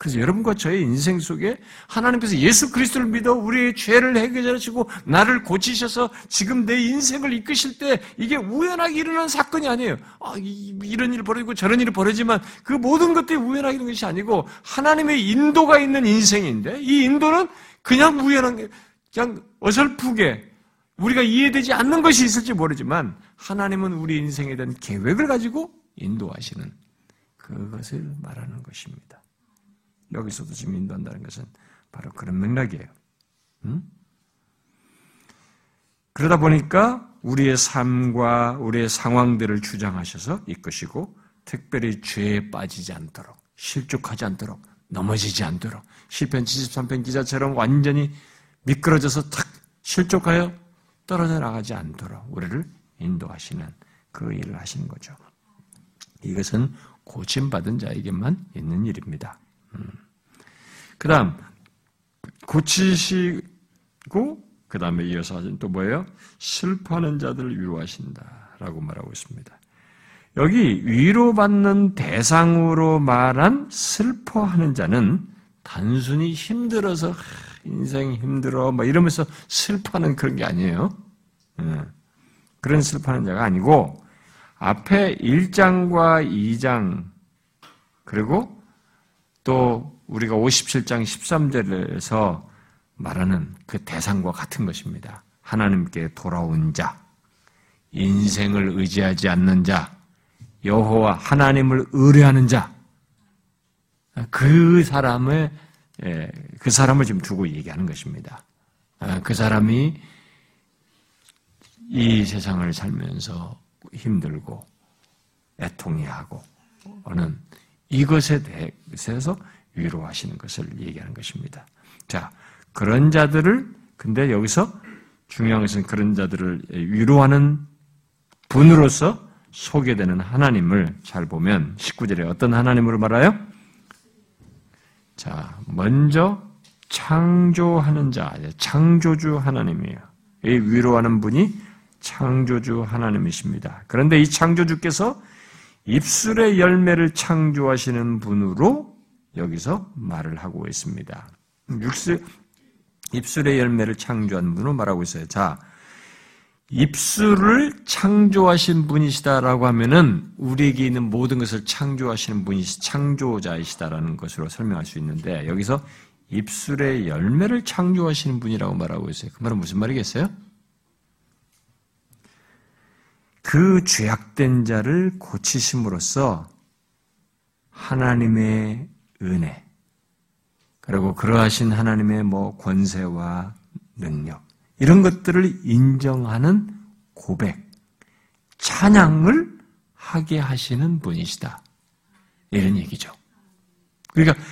그래서 여러분과 저의 인생 속에 하나님께서 예수 그리스도를 믿어 우리의 죄를 해결하시고 나를 고치셔서 지금 내 인생을 이끄실 때 이게 우연하게 일어난 사건이 아니에요. 아, 이런 일이 벌어지고 저런 일이 벌어지만 그 모든 것들이 우연하게 있는 것이 아니고 하나님의 인도가 있는 인생인데 이 인도는 그냥 우연한 게 그냥 어설프게 우리가 이해되지 않는 것이 있을지 모르지만 하나님은 우리 인생에 대한 계획을 가지고 인도하시는 그것을 말하는 것입니다. 여기서도 지금 인도한다는 것은 바로 그런 맥락이에요. 음? 그러다 보니까 우리의 삶과 우리의 상황들을 주장하셔서 이끄시고 특별히 죄에 빠지지 않도록 실족하지 않도록 넘어지지 않도록 시편 73편 기자처럼 완전히 미끄러져서 탁 실족하여 떨어져 나가지 않도록 우리를 인도하시는 그 일을 하시는 거죠. 이것은 고침받은 자에게만 있는 일입니다. 그 다음, 고치시고, 그 다음에 이어서 하신 또 뭐예요? 슬퍼하는 자들을 위로하신다. 라고 말하고 있습니다. 여기 위로받는 대상으로 말한 슬퍼하는 자는 단순히 힘들어서 인생 힘들어 뭐 이러면서 슬퍼하는 그런 게 아니에요. 예. 그런 슬퍼하는 자가 아니고 앞에 1장과 2장 그리고 또 우리가 57장 13절에서 말하는 그 대상과 같은 것입니다. 하나님께 돌아온 자, 인생을 의지하지 않는 자, 여호와 하나님을 의뢰하는 자, 그 사람을 예, 그 사람을 지금 두고 얘기하는 것입니다. 아, 그 사람이 이 세상을 살면서 힘들고 애통해하고 는 이것에 대해서 위로하시는 것을 얘기하는 것입니다. 자, 그런 자들을 근데 여기서 중요한 것은 그런 자들을 위로하는 분으로서 소개되는 하나님을 잘 보면 19절에 어떤 하나님으로 말해요? 자, 먼저 창조하는 자, 창조주 하나님이에요. 이 위로하는 분이 창조주 하나님이십니다. 그런데 이 창조주께서 입술의 열매를 창조하시는 분으로 여기서 말을 하고 있습니다. 육수, 입술의 열매를 창조한 분으로 말하고 있어요. 자, 입술을 창조하신 분이시다라고 하면은 우리에게 있는 모든 것을 창조하시는 분이시 창조자이시다라는 것으로 설명할 수 있는데 여기서 입술의 열매를 창조하시는 분이라고 말하고 있어요. 그 말은 무슨 말이겠어요? 그 죄악된 자를 고치심으로써 하나님의 은혜, 그리고 그러하신 하나님의 뭐 권세와 능력, 이런 것들을 인정하는 고백, 찬양을 하게 하시는 분이시다. 이런 얘기죠. 그러니까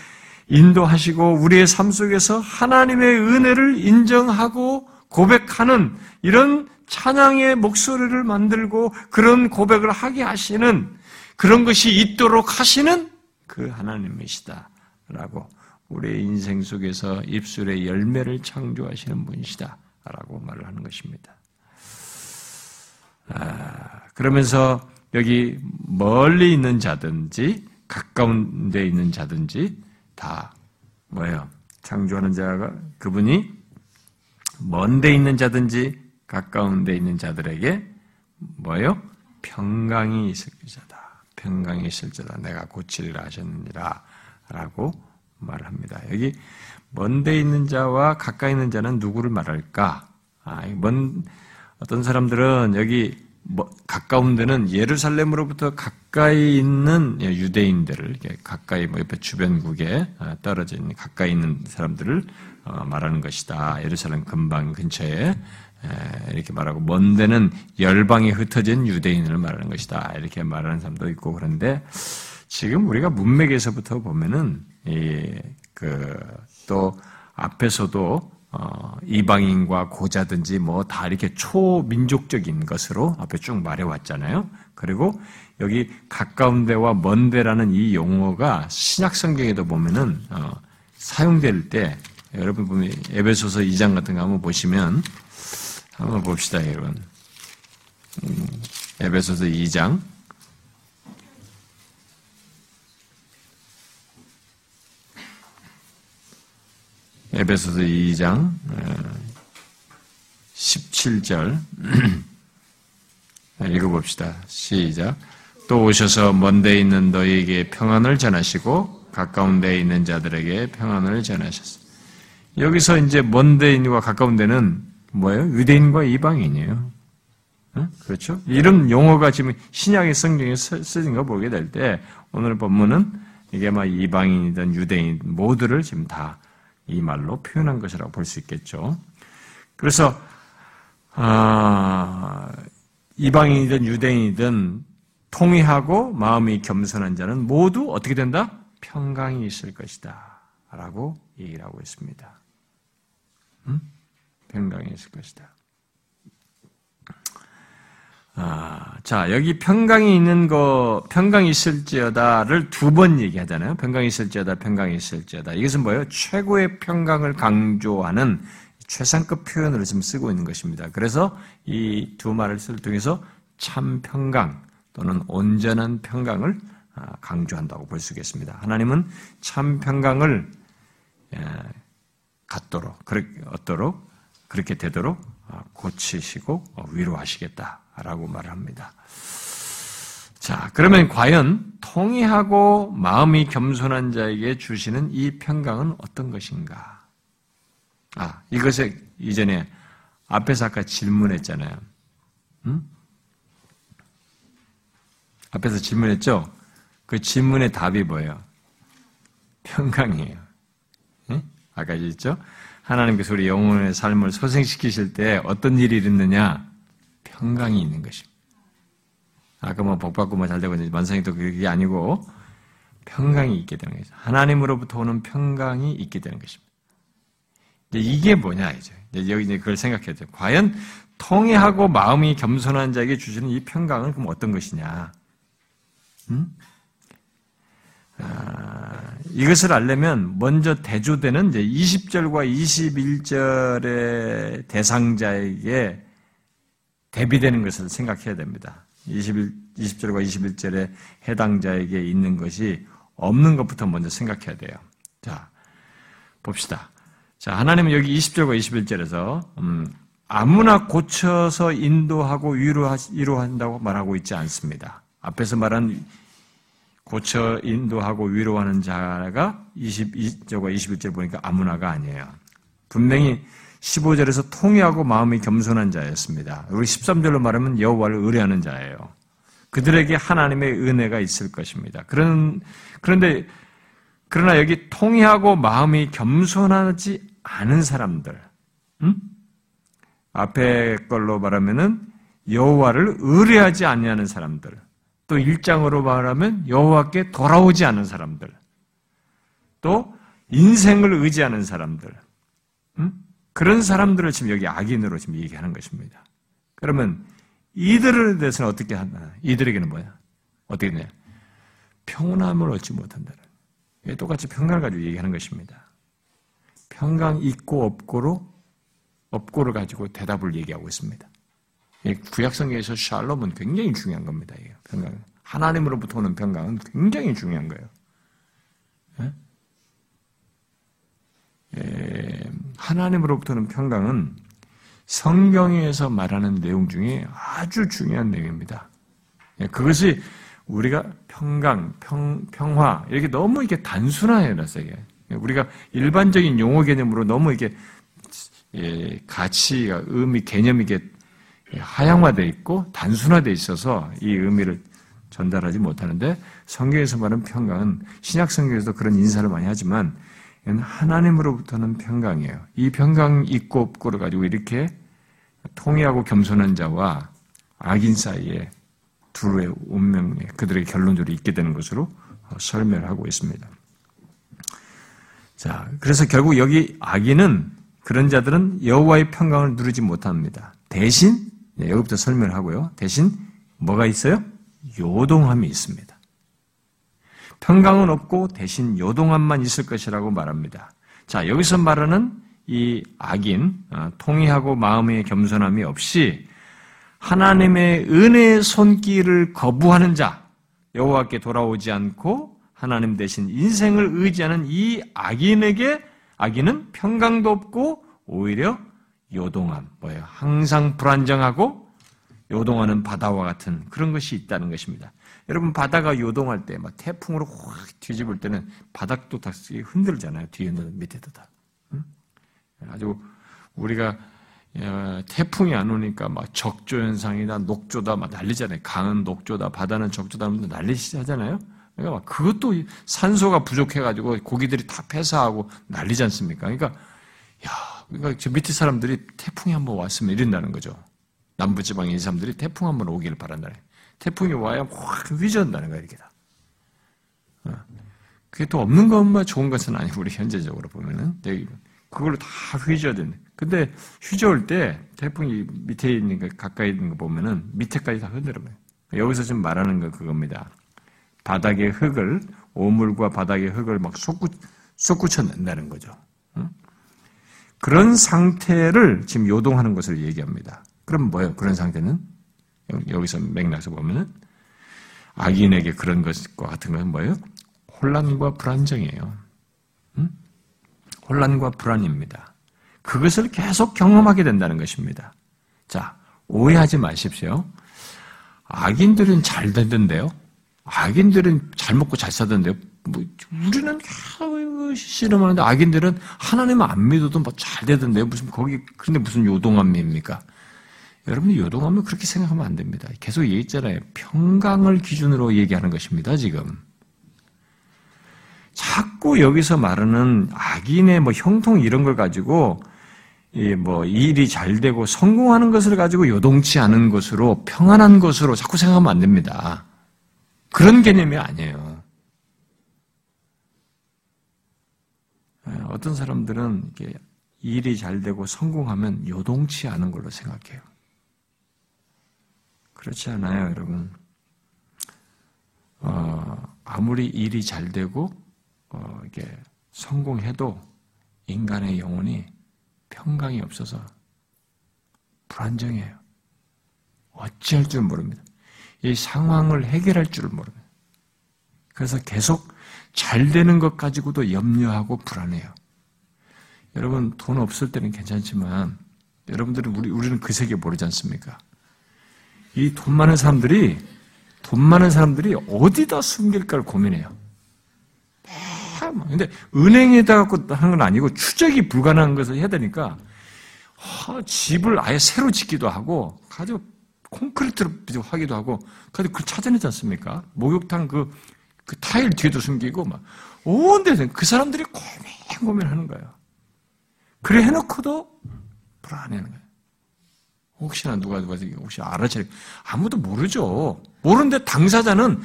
인도하시고 우리의 삶 속에서 하나님의 은혜를 인정하고 고백하는 이런 찬양의 목소리를 만들고 그런 고백을 하게 하시는 그런 것이 있도록 하시는 그 하나님이시다라고 우리의 인생 속에서 입술의 열매를 창조하시는 분이시다라고 말을 하는 것입니다. 아, 그러면서 여기 멀리 있는 자든지 가까운 데 있는 자든지 다 뭐예요? 창조하는 자가 그분이 먼 데 있는 자든지 가까운 데 있는 자들에게 뭐예요? 평강이 있을 자다. 평강이 있을 자다. 내가 고치리라 하셨느니라 라고 말합니다. 여기 먼데 있는 자와 가까이 있는 자는 누구를 말할까? 아, 먼 어떤 사람들은 여기 뭐 가까운 데는 예루살렘으로부터 가까이 있는 유대인들을 가까이 뭐 옆에 주변국에 아, 떨어져 있는 가까이 있는 사람들을 어, 말하는 것이다. 예루살렘 근방 근처에 이렇게 말하고 먼 데는 열방에 흩어진 유대인을 말하는 것이다. 이렇게 말하는 사람도 있고 그런데 지금 우리가 문맥에서부터 보면은 그또 앞에서도 어, 이방인과 고자든지 뭐 다 이렇게 초민족적인 것으로 앞에 쭉 말해왔잖아요. 그리고 여기 가까운 데와 먼 데라는 이 용어가 신약 성경에도 보면은 어, 사용될 때 여러분 보면 에베소서 2장 같은 거 한번 보시면 한번 봅시다, 여러분. 음, 에베소서 2장 에베소서 2장 17절 읽어봅시다. 시작. 또 오셔서 먼데 있는 너희에게 평안을 전하시고 가까운 데 있는 자들에게 평안을 전하셨습니다. 여기서 이제 먼 데인과 가까운 데는 뭐예요? 유대인과 이방인이에요. 그렇죠? 이런 용어가 지금 신약의 성경에 쓰인 거 보게 될 때 오늘 본문은 이게 막 이방인이든 유대인 모두를 지금 다 이 말로 표현한 것이라고 볼 수 있겠죠. 그래서 아, 이방인이든 유대인이든 통회하고 마음이 겸손한 자는 모두 어떻게 된다? 평강이 있을 것이다. 라고 얘기를 하고 있습니다. 음? 평강이 있을 것이다. 아, 자, 여기 평강이 있는 거, 평강이 있을지어다를 두 번 얘기하잖아요. 평강이 있을지어다, 평강이 있을지어다. 이것은 뭐예요? 최고의 평강을 강조하는 최상급 표현을 지금 쓰고 있는 것입니다. 그래서 이 두 말을 쓸 통해서 참 평강 또는 온전한 평강을 아, 강조한다고 볼 수 있겠습니다. 하나님은 참 평강을 예, 갖도록, 얻도록, 그렇게 되도록 아, 고치시고 위로하시겠다. 라고 말을 합니다. 자, 그러면 과연 통의하고 마음이 겸손한 자에게 주시는 이 평강은 어떤 것인가? 아, 이것에 이전에 앞에서 아까 질문했잖아요. 음? 앞에서 질문했죠? 그 질문의 답이 뭐예요? 평강이에요. 예? 아까 있죠? 하나님께서 우리 영혼의 삶을 소생시키실 때 어떤 일이 있느냐? 평강이 있는 것입니다. 아까 뭐 복받고 뭐 잘 되고 만성이 또 그게 아니고 평강이 있게 되는 거죠. 하나님으로부터 오는 평강이 있게 되는 것입니다. 이게 뭐냐 이제 여기 이제 그걸 생각해야 돼요. 과연 통해하고 마음이 겸손한 자에게 주시는 이 평강은 그럼 어떤 것이냐? 음? 아, 이것을 알려면 먼저 대조되는 이제 20절과 21절의 대상자에게 대비되는 것을 생각해야 됩니다. 21, 20절과 21절에 해당자에게 있는 것이 없는 것부터 먼저 생각해야 돼요. 자, 봅시다. 자, 하나님은 여기 20절과 21절에서, 음, 아무나 고쳐서 인도하고 위로한다고 말하고 있지 않습니다. 앞에서 말한 고쳐 인도하고 위로하는 자가 22절과 21절 보니까 아무나가 아니에요. 분명히 15절에서 통회하고 마음이 겸손한 자였습니다. 우리 13절로 말하면 여호와를 의뢰하는 자예요. 그들에게 하나님의 은혜가 있을 것입니다. 그런 그런데 그러나 여기 통회하고 마음이 겸손하지 않은 사람들, 음? 앞에 걸로 말하면은 여호와를 의뢰하지 않냐는 사람들, 또 일장으로 말하면 여호와께 돌아오지 않은 사람들, 또 인생을 의지하는 사람들, 음? 그런 사람들을 지금 여기 악인으로 지금 얘기하는 것입니다. 그러면 이들에 대해서는 어떻게 하나? 이들에게는 뭐야? 어떻게 되냐? 평온함을 얻지 못한다는. 똑같이 평강을 가지고 얘기하는 것입니다. 평강 있고 없고로 없고를 가지고 대답을 얘기하고 있습니다. 구약성경에서 샬롬은 굉장히 중요한 겁니다. 평강. 하나님으로부터 오는 평강은 굉장히 중요한 거예요. 예? 예, 하나님으로부터는 평강은 성경에서 말하는 내용 중에 아주 중요한 내용입니다. 예, 그것이 우리가 평강, 평, 평화, 이렇게 너무 이게 단순화해놨어요. 우리가 일반적인 용어 개념으로 너무 이게 예, 가치가, 의미, 개념이 이게 하향화되어 있고 단순화되어 있어서 이 의미를 전달하지 못하는데 성경에서 말하는 평강은 신약 성경에서도 그런 인사를 많이 하지만 하나님으로부터는 평강이에요. 이 평강 있고 없고를 가지고 이렇게 통해하고 겸손한 자와 악인 사이에 둘의 운명에 그들의 결론적으로 있게 되는 것으로 설명을 하고 있습니다. 자, 그래서 결국 여기 악인은 그런 자들은 여호와의 평강을 누리지 못합니다. 대신 네, 여기부터 설명을 하고요. 대신 뭐가 있어요? 요동함이 있습니다. 평강은 없고 대신 요동함만 있을 것이라고 말합니다. 자, 여기서 말하는 이 악인, 어, 통의하고 마음의 겸손함이 없이 하나님의 은혜의 손길을 거부하는 자, 여호와께 돌아오지 않고 하나님 대신 인생을 의지하는 이 악인에게 악인은 평강도 없고 오히려 요동함, 뭐예요? 항상 불안정하고 요동하는 바다와 같은 그런 것이 있다는 것입니다. 여러분 바다가 요동할 때, 막 태풍으로 확 뒤집을 때는 바닥도 다 흔들잖아요. 뒤에는 밑에도 다. 아주 우리가 어, 태풍이 안 오니까 막 적조 현상이다, 녹조다 막 난리잖아요. 강은 녹조다, 바다는 적조다 하면 난리시잖아요. 그러니까 막 그것도 산소가 부족해가지고 고기들이 다 폐사하고 난리지 않습니까? 그러니까 야, 그러니까 저 밑에 사람들이 태풍이 한번 왔으면 이런다는 거죠. 남부지방에 이 사람들이 태풍 한번 오기를 바란다는. 태풍이 와야 확 휘저는다는 거야 이렇게 다. 어. 그게 또 없는 것만 좋은 것은 아니고 우리 현재적으로 보면은 그걸로 다 휘저어야 되는. 근데 휘저을 때 태풍이 밑에 있는 거 가까이 있는 거 보면은 밑에까지 다 흔들어요. 여기서 지금 말하는 건 그겁니다. 바닥의 흙을 오물과 바닥의 흙을 막 솟구 솟구쳐 낸다는 거죠. 그런 상태를 지금 요동하는 것을 얘기합니다. 그럼 뭐예요? 그런 상태는 여기서 맥락에서 보면은 악인에게 그런 것과 같은 것은 뭐예요? 혼란과 불안정이에요. 응? 혼란과 불안입니다. 그것을 계속 경험하게 된다는 것입니다. 자, 오해하지 마십시오. 악인들은 잘 되던데요. 악인들은 잘 먹고 잘 사던데요. 뭐 우리는 실험하는데 악인들은 하나님 안 믿어도 뭐 잘 되던데요. 무슨 거기 근데 무슨 요동함입니까? 여러분 요동함을 그렇게 생각하면 안 됩니다. 계속 얘기했잖아요. 평강을 기준으로 얘기하는 것입니다. 지금. 자꾸 여기서 말하는 악인의 뭐 형통 이런 걸 가지고 뭐 일이 잘 되고 성공하는 것을 가지고 요동치 않은 것으로 평안한 것으로 자꾸 생각하면 안 됩니다. 그런 개념이 아니에요. 예, 어떤 사람들은 일이 잘 되고 성공하면 요동치 않은 걸로 생각해요. 그렇지 않아요, 여러분. 어, 아무리 일이 잘 되고 어, 이게 성공해도 인간의 영혼이 평강이 없어서 불안정해요. 어찌할 줄 모릅니다. 이 상황을 해결할 줄을 모릅니다. 그래서 계속 잘 되는 것 가지고도 염려하고 불안해요. 여러분, 돈 없을 때는 괜찮지만, 여러분들은 우리 우리는 그 세계 모르지 않습니까? 이 돈 많은 사람들이 돈 많은 사람들이 어디다 숨길까를 고민해요. 뭐. 근데 은행에다 갖고 하는 건 아니고 추적이 불가능한 것을 해야 되니까 아, 집을 아예 새로 짓기도 하고 가지고 콘크리트로 하기도 하고 가지고 그 찾아내지 않습니까? 목욕탕 그, 그 타일 뒤에도 숨기고 막 온데 그 사람들이 고민 고민하는 거예요. 그래 해놓고도 불안해하는 거예요. 혹시나 누가 누가 혹시 알아채 아무도 모르죠. 모르는데 당사자는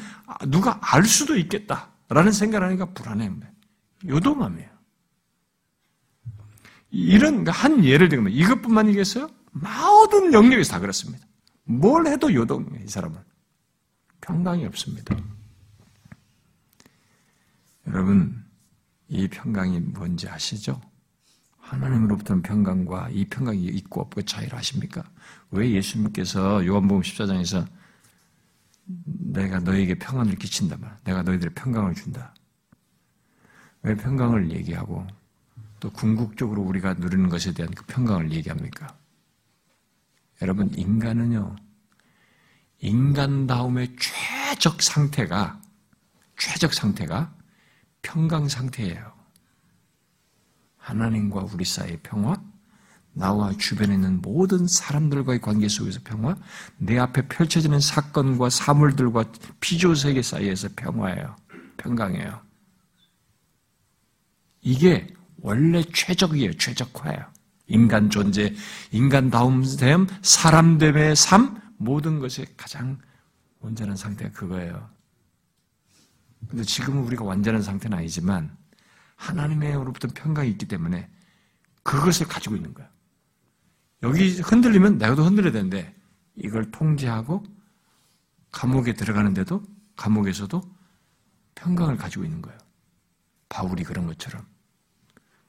누가 알 수도 있겠다라는 생각을 하니까 불안해요. 요동함이에요. 이런 한 예를 들면 이것뿐만이겠어요? 모든 영역에서 다 그렇습니다. 뭘 해도 요동해 이 사람은 평강이 없습니다. 여러분 이 평강이 뭔지 아시죠? 하나님으로부터는 평강과 이 평강이 있고 없고 차이를 아십니까? 왜 예수님께서 요한복음 14장에서 내가 너에게 평안을 끼친다 말, 내가 너희들의 평강을 준다. 왜 평강을 얘기하고 또 궁극적으로 우리가 누리는 것에 대한 그 평강을 얘기합니까? 여러분 인간은요 인간다움의 최적 상태가 최적 상태가 평강 상태예요. 하나님과 우리 사이의 평화, 나와 주변에 있는 모든 사람들과의 관계 속에서 평화, 내 앞에 펼쳐지는 사건과 사물들과 피조 세계 사이에서 평화예요. 평강이에요. 이게 원래 최적이에요. 최적화예요. 인간 존재, 인간다움 됨, 사람됨의 삶, 모든 것의 가장 온전한 상태가 그거예요. 근데 지금은 우리가 완전한 상태는 아니지만 하나님의로부터 평강이 있기 때문에 그것을 가지고 있는 거야. 여기 흔들리면 내가도 흔들려야 되는데 이걸 통제하고 감옥에 들어가는데도 감옥에서도 평강을 가지고 있는 거예요. 바울이 그런 것처럼.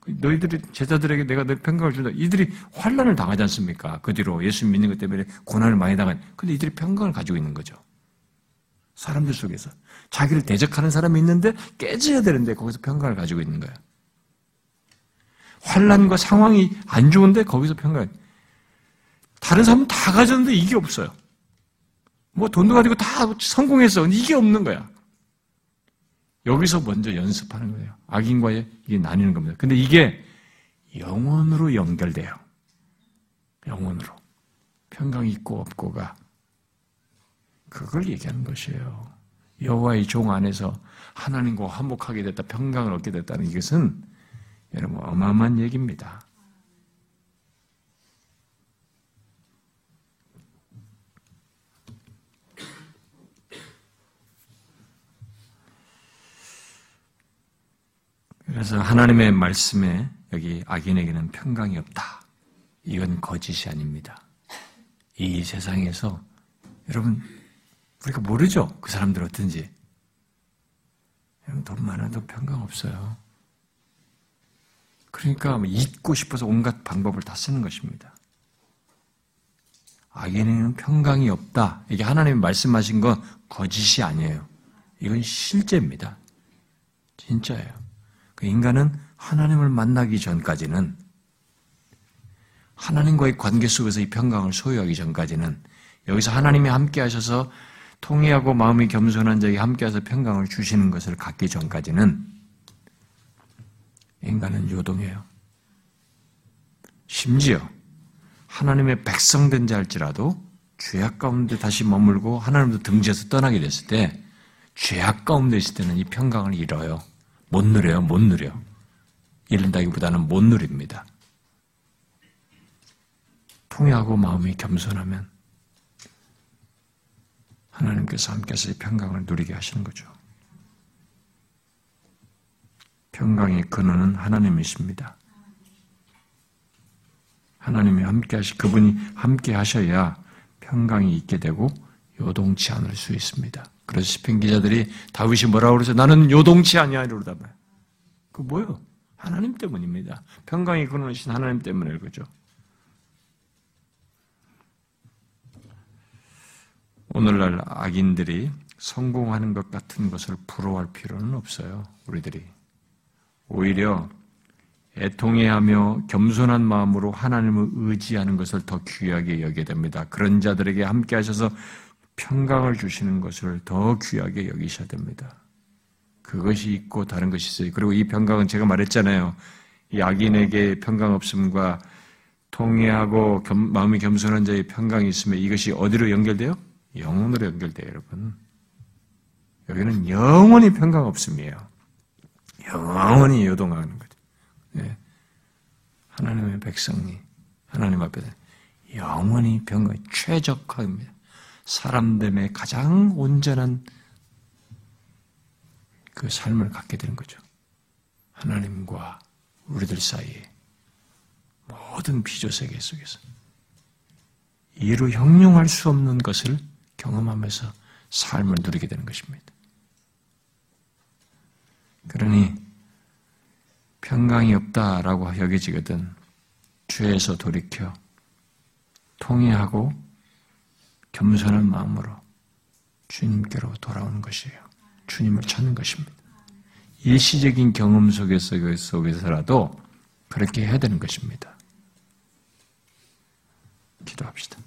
너희들이 제자들에게 내가 내 평강을 준다. 이들이 환란을 당하지 않습니까? 그 뒤로 예수 믿는 것 때문에 고난을 많이 당한. 근데 이들이 평강을 가지고 있는 거죠. 사람들 속에서. 자기를 대적하는 사람이 있는데 깨져야 되는데 거기서 평강을 가지고 있는 거예요. 환란과 상황이 안 좋은데 거기서 평강. 다른 사람은 다 가졌는데 이게 없어요. 뭐 돈도 가지고 다 성공했어. 이게 없는 거야. 여기서 먼저 연습하는 거예요. 악인과의 이게 나뉘는 겁니다. 근데 이게 영원으로 연결돼요. 영원으로. 평강이 있고 없고가 그걸 얘기하는 것이에요. 여호와의 종 안에서 하나님과 화목하게 됐다, 평강을 얻게 됐다는 이것은 여러분 어마어마한 얘기입니다. 그래서 하나님의 말씀에 여기 악인에게는 평강이 없다. 이건 거짓이 아닙니다. 이 세상에서 여러분 우리가 모르죠. 그 사람들 어떤지. 돈 많아도 평강 없어요. 그러니까 뭐 잊고 싶어서 온갖 방법을 다 쓰는 것입니다. 악인에는 평강이 없다. 이게 하나님이 말씀하신 건 거짓이 아니에요. 이건 실제입니다. 진짜예요. 그 인간은 하나님을 만나기 전까지는 하나님과의 관계 속에서 이 평강을 소유하기 전까지는 여기서 하나님이 함께 하셔서 통회하고 마음이 겸손한 자에게 함께해서 평강을 주시는 것을 갖기 전까지는 인간은 요동해요. 심지어 하나님의 백성된 자일지라도 죄악 가운데 다시 머물고 하나님도 등지에서 떠나게 됐을 때 죄악 가운데 있을 때는 이 평강을 잃어요. 못 누려요. 못 누려. 잃는다기보다는 못 누립니다. 통회하고 마음이 겸손하면 하나님께서 함께서 이 평강을 누리게 하시는 거죠. 평강의 근원은 하나님이십니다. 하나님이 함께 하시, 그분이 함께 하셔야 평강이 있게 되고 요동치 않을 수 있습니다. 그래서 시편 기자들이 다윗이 뭐라고 그러죠? 나는 요동치 아니하 이러다 봐요. 그 뭐요? 하나님 때문입니다. 평강의 근원이신 하나님 때문에 그죠. 오늘날 악인들이 성공하는 것 같은 것을 부러워할 필요는 없어요. 우리들이. 오히려 애통해하며 겸손한 마음으로 하나님을 의지하는 것을 더 귀하게 여기게 됩니다. 그런 자들에게 함께 하셔서 평강을 주시는 것을 더 귀하게 여기셔야 됩니다. 그것이 있고 다른 것이 있어요. 그리고 이 평강은 제가 말했잖아요. 약인에게 평강 없음과 통해하고 겸, 마음이 겸손한 자의 평강이 있으면 이것이 어디로 연결돼요? 영혼으로 연결돼요, 여러분. 여기는 영원히 평강 없음이에요. 영원히 요동하는 거죠. 네. 하나님의 백성이 하나님 앞에 영원히 평강, 최적화입니다. 사람됨의 가장 온전한 그 삶을 갖게 되는 거죠. 하나님과 우리들 사이에 모든 비조 세계 속에서 이로 형용할 수 없는 것을 경험하면서 삶을 누리게 되는 것입니다. 그러니 평강이 없다라고 여겨지거든 죄에서 돌이켜 통회하고 겸손한 마음으로 주님께로 돌아오는 것이에요. 주님을 찾는 것입니다. 일시적인 경험 속에서 속에서라도 그렇게 해야 되는 것입니다. 기도합시다.